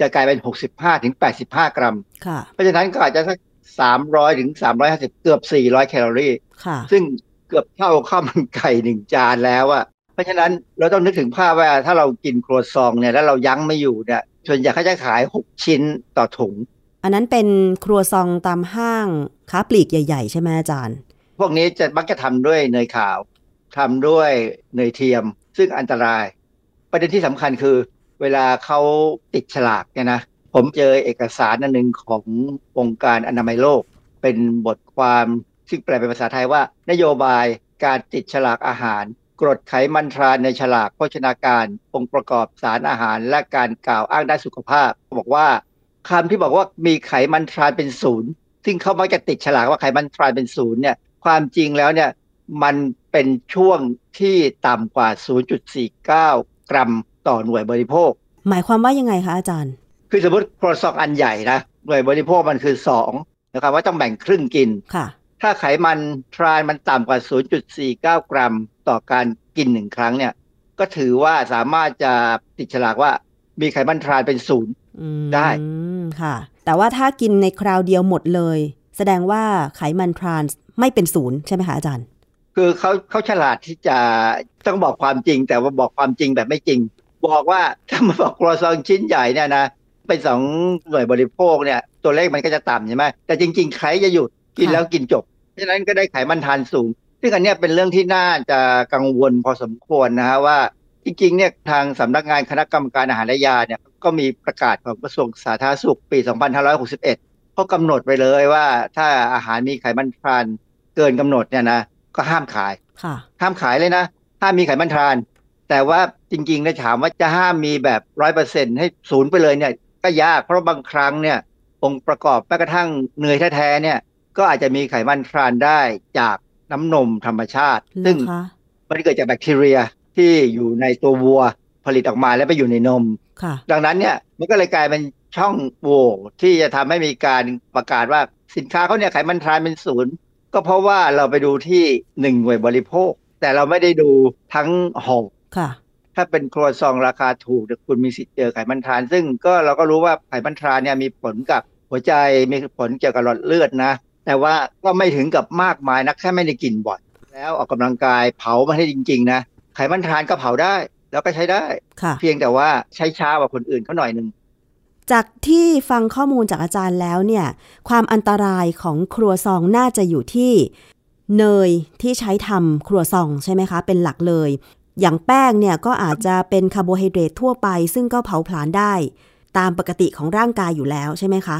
จะกลายเป็น 65ถึง85 กรัมค่ะเพราะฉะนั้นก็อาจจะสัก 300ถึง350 เกือบ 400 แคลอรี่ค่ะซึ่งเกือบเท่าข้าวมันไก่หนึ่งจานแล้วอะเพราะฉะนั้นเราต้องนึกถึงภาพว่าถ้าเรากินครัวซองเนี่ยแล้วเรายั้งไม่อยู่เนี่ยส่วนใหญ่เขาจะขาย 6 ชิ้นต่อถุง อันนั้นเป็นครัวซองตามห้างค้าปลีกใหญ่ ๆ ใช่ไหมอาจารย์ พวกนี้จะมักจะทำด้วยเนยขาว ทำด้วยเนยเทียม ซึ่งอันตราย ประเด็นที่สำคัญคือ เวลาเขาติดฉลากเนี่ยนะผมเจอเอกสารอันหนึ่งขององค์การอนามัยโลก เป็นบทความซึ่งแปลเป็นภาษาไทยว่า นโยบายการติดฉลากอาหาร กรดไขมันทรานในฉลากโภชนาการ องค์ประกอบสารอาหารและการกล่าวอ้างด้านสุขภาพ บอกว่าคำที่บอกว่ามีไขมันทรานเป็นศูนย์ซึ่งเขามักจะติดฉลากว่าไขมันทรานเป็นศูนย์เนี่ยความจริงแล้วเนี่ยมัน เป็นช่วงที่ต่ำกว่า 0.49 กรัมต่อหน่วยบริโภค หมายความว่ายังไงคะอาจารย์ คือสมมติโครซองอันใหญ่นะหน่วยบริโภคมันคือ2นะครับว่าต้องแบ่งครึ่งกินค่ะ ถ้าไขมันทรานมันต่ำกว่า 0.49 กรัมต่อการกินหนึ่งครั้งเนี่ย ก็ถือว่าสามารถจะติดฉลากว่ามีไขมันทรานเป็นศูนย์อืมได้ค่ะ แต่ว่าถ้ากินในคราวเดียวหมดเลย แสดงว่าไขมันทรานส์ไม่เป็นศูนย์ใช่ไหมคะอาจารย์ คือเขาเขาฉลาดที่จะต้องบอกความจริง แต่ว่าบอกความจริงแบบไม่จริง บอกว่าถ้ามาบอกครัวซองชิ้นใหญ่เนี่ยนะเป็นสองหน่วยบริโภคเนี่ย ตัวเลขมันก็จะต่ำใช่ไหมแต่จริง ๆ ใครจะหยุดกินแล้วกินจบฉะนั้นก็ได้ไขมันทานสูง ซึ่งอันนี้เป็นเรื่องที่น่าจะกังวลพอสมควรนะฮะว่าจริงๆเนี่ยทางสำนักงานคณะกรรมการอาหารและยาเนี่ยก็มีประกาศของกระทรวงสาธารณสุขปี 2561เขากำหนดไปเลยว่าถ้าอาหารมีไขมันทรานเกินกำหนดเนี่ยนะ ก็ห้ามขายค่ะห้ามขายเลยนะ ห้ามมีไขมันทราน แต่ว่าจริงๆเนี่ยถามว่าจะห้ามมีแบบร้อยเปอร์เซ็นให้ศูนย์ไปเลยเนี่ย ก็ยากเพราะบางครั้งเนี่ย องค์ประกอบแม้กระทั่งเนยแท้ๆเนี่ย ก็อาจจะมีไขมันทรานได้จากน้ำนมธรรมชาติ ซึ่งเหรอคะมันเกิดจากแบคทีเรียที่อยู่ในตัววัวผลิตออกมาแล้วไปอยู่ในนมค่ะดังนั้นเนี่ยมันก็เลยกลายเป็นช่องโหว่ที่จะทำให้มีการประกาศว่าสินค้าเขาเนี่ยไขมันทรานเป็นศูนย์ ก็เพราะว่าเราไปดูที่หนึ่งหน่วยบริโภค แต่เราไม่ได้ดูทั้งห่อค่ะ ถ้าเป็นครัวซองราคาถูกเนี่ยคุณมีสิทธิ์เจอไขมันทราน ซึ่งก็เราก็รู้ว่าไขมันทรานเนี่ยมีผลกับหัวใจมีผลเกี่ยวกับหลอดเลือดนะ แต่ว่าก็ไม่ถึงกับมากมายนักแค่ไม่ได้กินบ่อยแล้วออกกำลังกายเผามันให้จริง ๆ นะไขมันทรานก็เผาได้แล้วก็ใช้ได้ค่ะเพียงแต่ว่าใช้ช้ากว่าคนอื่นเขาหน่อยหนึ่ง จากที่ฟังข้อมูลจากอาจารย์แล้วเนี่ย ความอันตรายของครัวซองน่าจะอยู่ที่เนยที่ใช้ทำครัวซองใช่ไหมคะ เป็นหลักเลย อย่างแป้งเนี่ยก็อาจจะเป็นคาร์โบไฮเดรตทั่วไป ซึ่งก็เผาผลาญได้ ตามปกติของร่างกายอยู่แล้วใช่ไหมคะ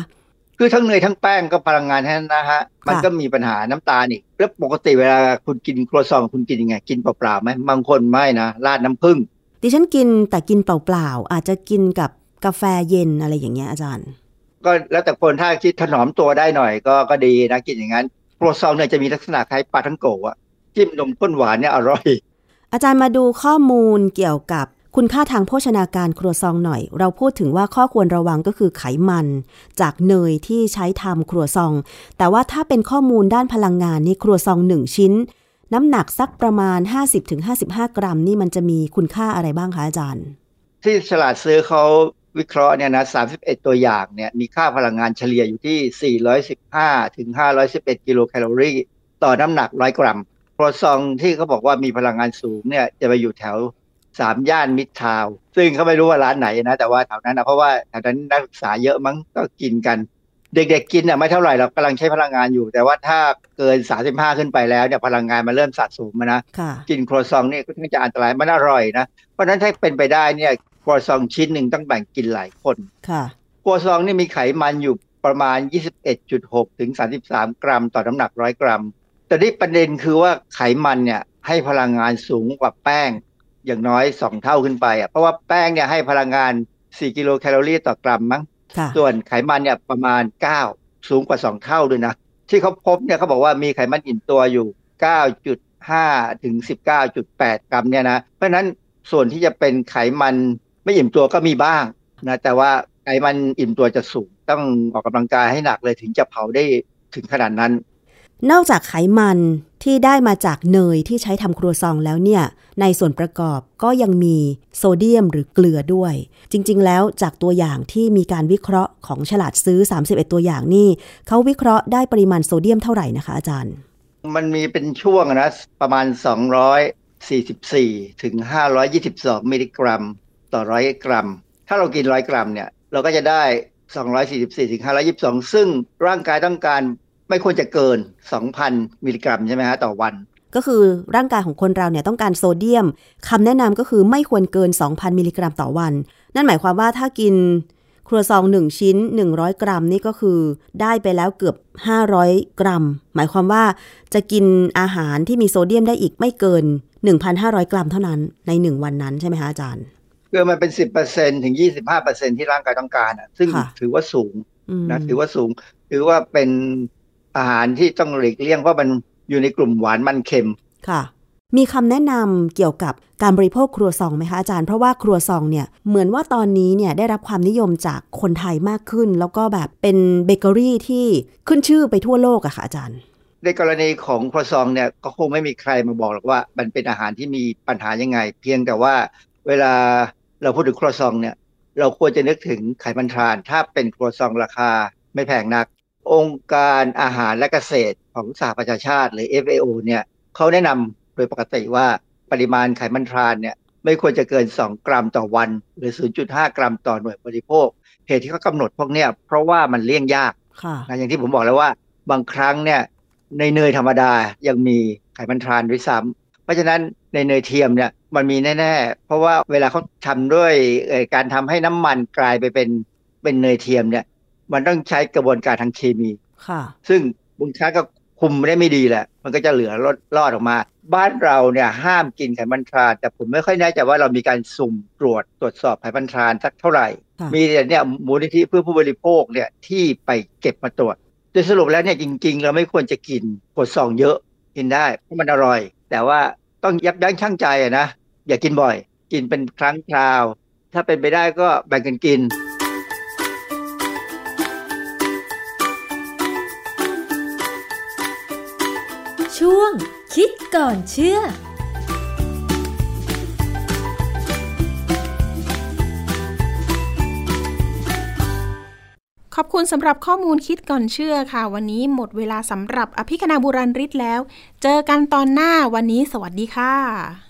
คือทั้งเนยทั้งแป้งก็พลังงานทั้งนั้นนะฮะ มันก็มีปัญหาน้ำตาลอีกแล้วปกติเวลาคุณกินครัวซองคุณกินยังไง กินเปล่าๆไหมบางคนไม่นะราดน้ำผึ้งดิฉันกินแต่กินเปล่าๆอาจจะกินกับ กาแฟเย็นอะไรอย่างเงี้ยอาจารย์ ก็แล้วแต่คนถ้าคิดถนอมตัวได้หน่อย ก็ก็ดีนะกินอย่างนั้นครัวซองเนี่ยจะมีลักษณะคล้ายปลาทั้งโกะอะจิ้มนมข้นหวานเนี่ยอร่อย อาจารย์มาดูข้อมูลเกี่ยวกับคุณค่าทางโภชนาการครัวซองหน่อย เราพูดถึงว่าข้อควรระวังก็คือไขมัน จากเนยที่ใช้ทำครัวซอง แต่ว่าถ้าเป็นข้อมูลด้านพลังงานนี่ครัวซองหนึ่งชิ้น น้ำหนักสักประมาณ 50-55 กรัม นี่มันจะมีคุณค่าอะไรบ้างคะอาจารย์ ที่ฉลาดซื้อเขา วิเคราะห์เนี่ยนะ31 ตัวอย่างเนี่ยมีค่าพลังงานเฉลี่ยอยู่ที่ 415 ถึง 511 กิโลแคลอรี่ ต่อน้ำหนัก 100 กรัมครัวซองที่เขาบอกว่ามีพลังงานสูงเนี่ยจะไปอยู่แถวสามย่านมิตรทาวน์ซึ่งเขาไม่รู้ว่าร้านไหนนะ แต่ว่าแถวนั้นนะเพราะว่าแถวนั้นนักศึกษาเยอะมั้งก็กินกัน เด็กๆกินอะไม่เท่าไหร่เรากำลังใช้พลังงานอยู่ แต่ว่าถ้าเกิน 35 ขึ้นไปแล้วเนี่ยพลังงานมันเริ่มสะสมนะค่ะกินครัวซองเนี่ยก็จะอันตรายมันอร่อยนะ เพราะฉะนั้นถ้าเป็นไปได้เนี่ยค รัวซองชิ้นหนึ่งต้องแบ่งกินหลายคนค่ะครัวซองนี่มีไขมันอยู่ประมาณ 21.6 ถึง 33 กรัม ต่อน้ำหนัก100กรัม แต่ที่ประเด็นคือว่าไขมันเนี่ยให้พลังงานสูงกว่าแป้งอย่างน้อย 2 เท่าขึ้นไปอะเพราะว่าแป้งเนี่ยให้พลังงาน 4 กิโลแคลอรี่ต่อกรัมมั้งค่ะส่วนไขมันเนี่ยประมาณ 9 สูงกว่า 2 เท่าด้วยนะ ที่เขาพบเนี่ยเขาบอกว่ามีไขมันอิ่มตัวอยู่ 9.5 ถึง 19.8 กรัมเนี่ยนะ เพราะฉะนั้นส่วนที่จะเป็นไขมัน ไม่อิ่มตัวก็มีบ้างนะแต่ว่าไขมันอิ่มตัวจะสูง ต้องออกกำลังกายให้หนักเลยถึงจะเผาได้ถึงขนาดนั้น นอกจากไขมันที่ได้มาจากเนยที่ใช้ทำครัวซองแล้วเนี่ย ในส่วนประกอบก็ยังมีโซเดียมหรือเกลือด้วย จริง ๆ แล้วจากตัวอย่างที่มีการวิเคราะห์ของฉลาดซื้อ 31 ตัวอย่างนี่เขาวิเคราะห์ได้ปริมาณโซเดียมเท่าไหร่นะคะอาจารย์ มันมีเป็นช่วงนะประมาณ 244 ถึง 522 มิลลิกรัม ต่อร้อยกรัม ถ้าเรากินร้อยกรัมเนี่ยเราก็จะได้ 244ถึง522 ซึ่งร่างกายต้องการไม่ควรจะเกิน 2,000 มิลลิกรัมใช่ไหมฮะต่อวัน ก็คือร่างกายของคนเราเนี่ยต้องการโซเดียมคำแนะนำก็คือไม่ควรเกิน 2,000 มิลลิกรัมต่อวัน นั่นหมายความว่าถ้ากินครัวซอง1ชิ้น 100 กรัมนี่ก็คือได้ไปแล้วเกือบ 500 กรัม หมายความว่าจะกินอาหารที่มีโซเดียมได้อีกไม่เกิน 1,500 กรัมเท่านั้นใน 1 วันนั้นใช่ไหมคะอาจารย์ คือมันเป็น10%ถึง25%ที่ร่างกายต้องการอะ ซึ่งค่ะถือว่าสูงอืมนะถือว่าสูง ถือว่าเป็นอาหารที่ต้องหลีกเลี่ยงเพราะมันอยู่ในกลุ่มหวานมันเค็มค่ะ มีคำแนะนำเกี่ยวกับการบริโภคครัวซองไหมคะอาจารย์เพราะว่าครัวซองเนี่ยเหมือนว่าตอนนี้เนี่ยได้รับความนิยมจากคนไทยมากขึ้น แล้วก็แบบเป็นเบเกอรี่ที่ขึ้นชื่อไปทั่วโลกอะค่ะอาจารย์ ในกรณีของครัวซองเนี่ยก็คงไม่มีใครมาบอกหรอกว่า มันเป็นอาหารที่มีปัญหายังไง เพียงแต่ว่าเวลา เราพูดถึงครัวซองเนี่ยเราควรจะนึกถึงไขมันทราน ถ้าเป็นครัวซองราคาไม่แพงนัก องค์การอาหารและเกษตรของสหประชาชาติหรือ FAO เนี่ยเขาแนะนำโดยปกติว่าปริมาณไขมันทรานเนี่ยไม่ควรจะเกิน 2 กรัมต่อวัน หรือ 0.5 กรัมต่อหน่วยบริโภค เหตุที่เขากำหนดพวกเนี้ยเพราะว่ามันเลี่ยงยากค่ะนะอย่างที่ผมบอกแล้วว่า บางครั้งเนี่ยในเนยธรรมดายังมีไขมันทรานด้วยซ้ำเพราะฉะนั้นในเนยเทียมเนี่ย มันมีแน่ๆ เพราะว่าเวลาเขาทำด้วยเอ่อการทำให้น้ำมันกลายไปเป็นเป็นเนยเทียมเนี่ย มันต้องใช้กระบวนการทางเคมีค่ะ ซึ่งบางครั้งก็คุมได้ไม่ดีแหละ มันก็จะเหลือรอดรอดออกมา บ้านเราเนี่ยห้ามกินไขมันทราน แต่ผมไม่ค่อยแน่ใจว่าเรามีการสุ่มตรวจตรวจสอบไขมันทรานสักเท่าไหร่ค่ะมีแต่เนี่ยมูลนิธิเพื่อผู้บริโภคเนี่ยที่ไปเก็บมาตรวจโดยสรุปแล้วเนี่ยจริง ๆ เราไม่ควรจะกินกดซองเยอะกินได้เพราะมันอร่อย แต่ว่าต้องยับยั้งชั่งใจอะนะ อย่ากินบ่อย กินเป็นครั้งคราว ถ้าเป็นไปได้ก็แบ่งกันกิน ช่วงคิดก่อนเชื่อขอบคุณสำหรับข้อมูลคิดก่อนเชื่อค่ะ วันนี้หมดเวลาสำหรับอภิคณาบุราริศแล้ว เจอกันตอนหน้าวันนี้สวัสดีค่ะ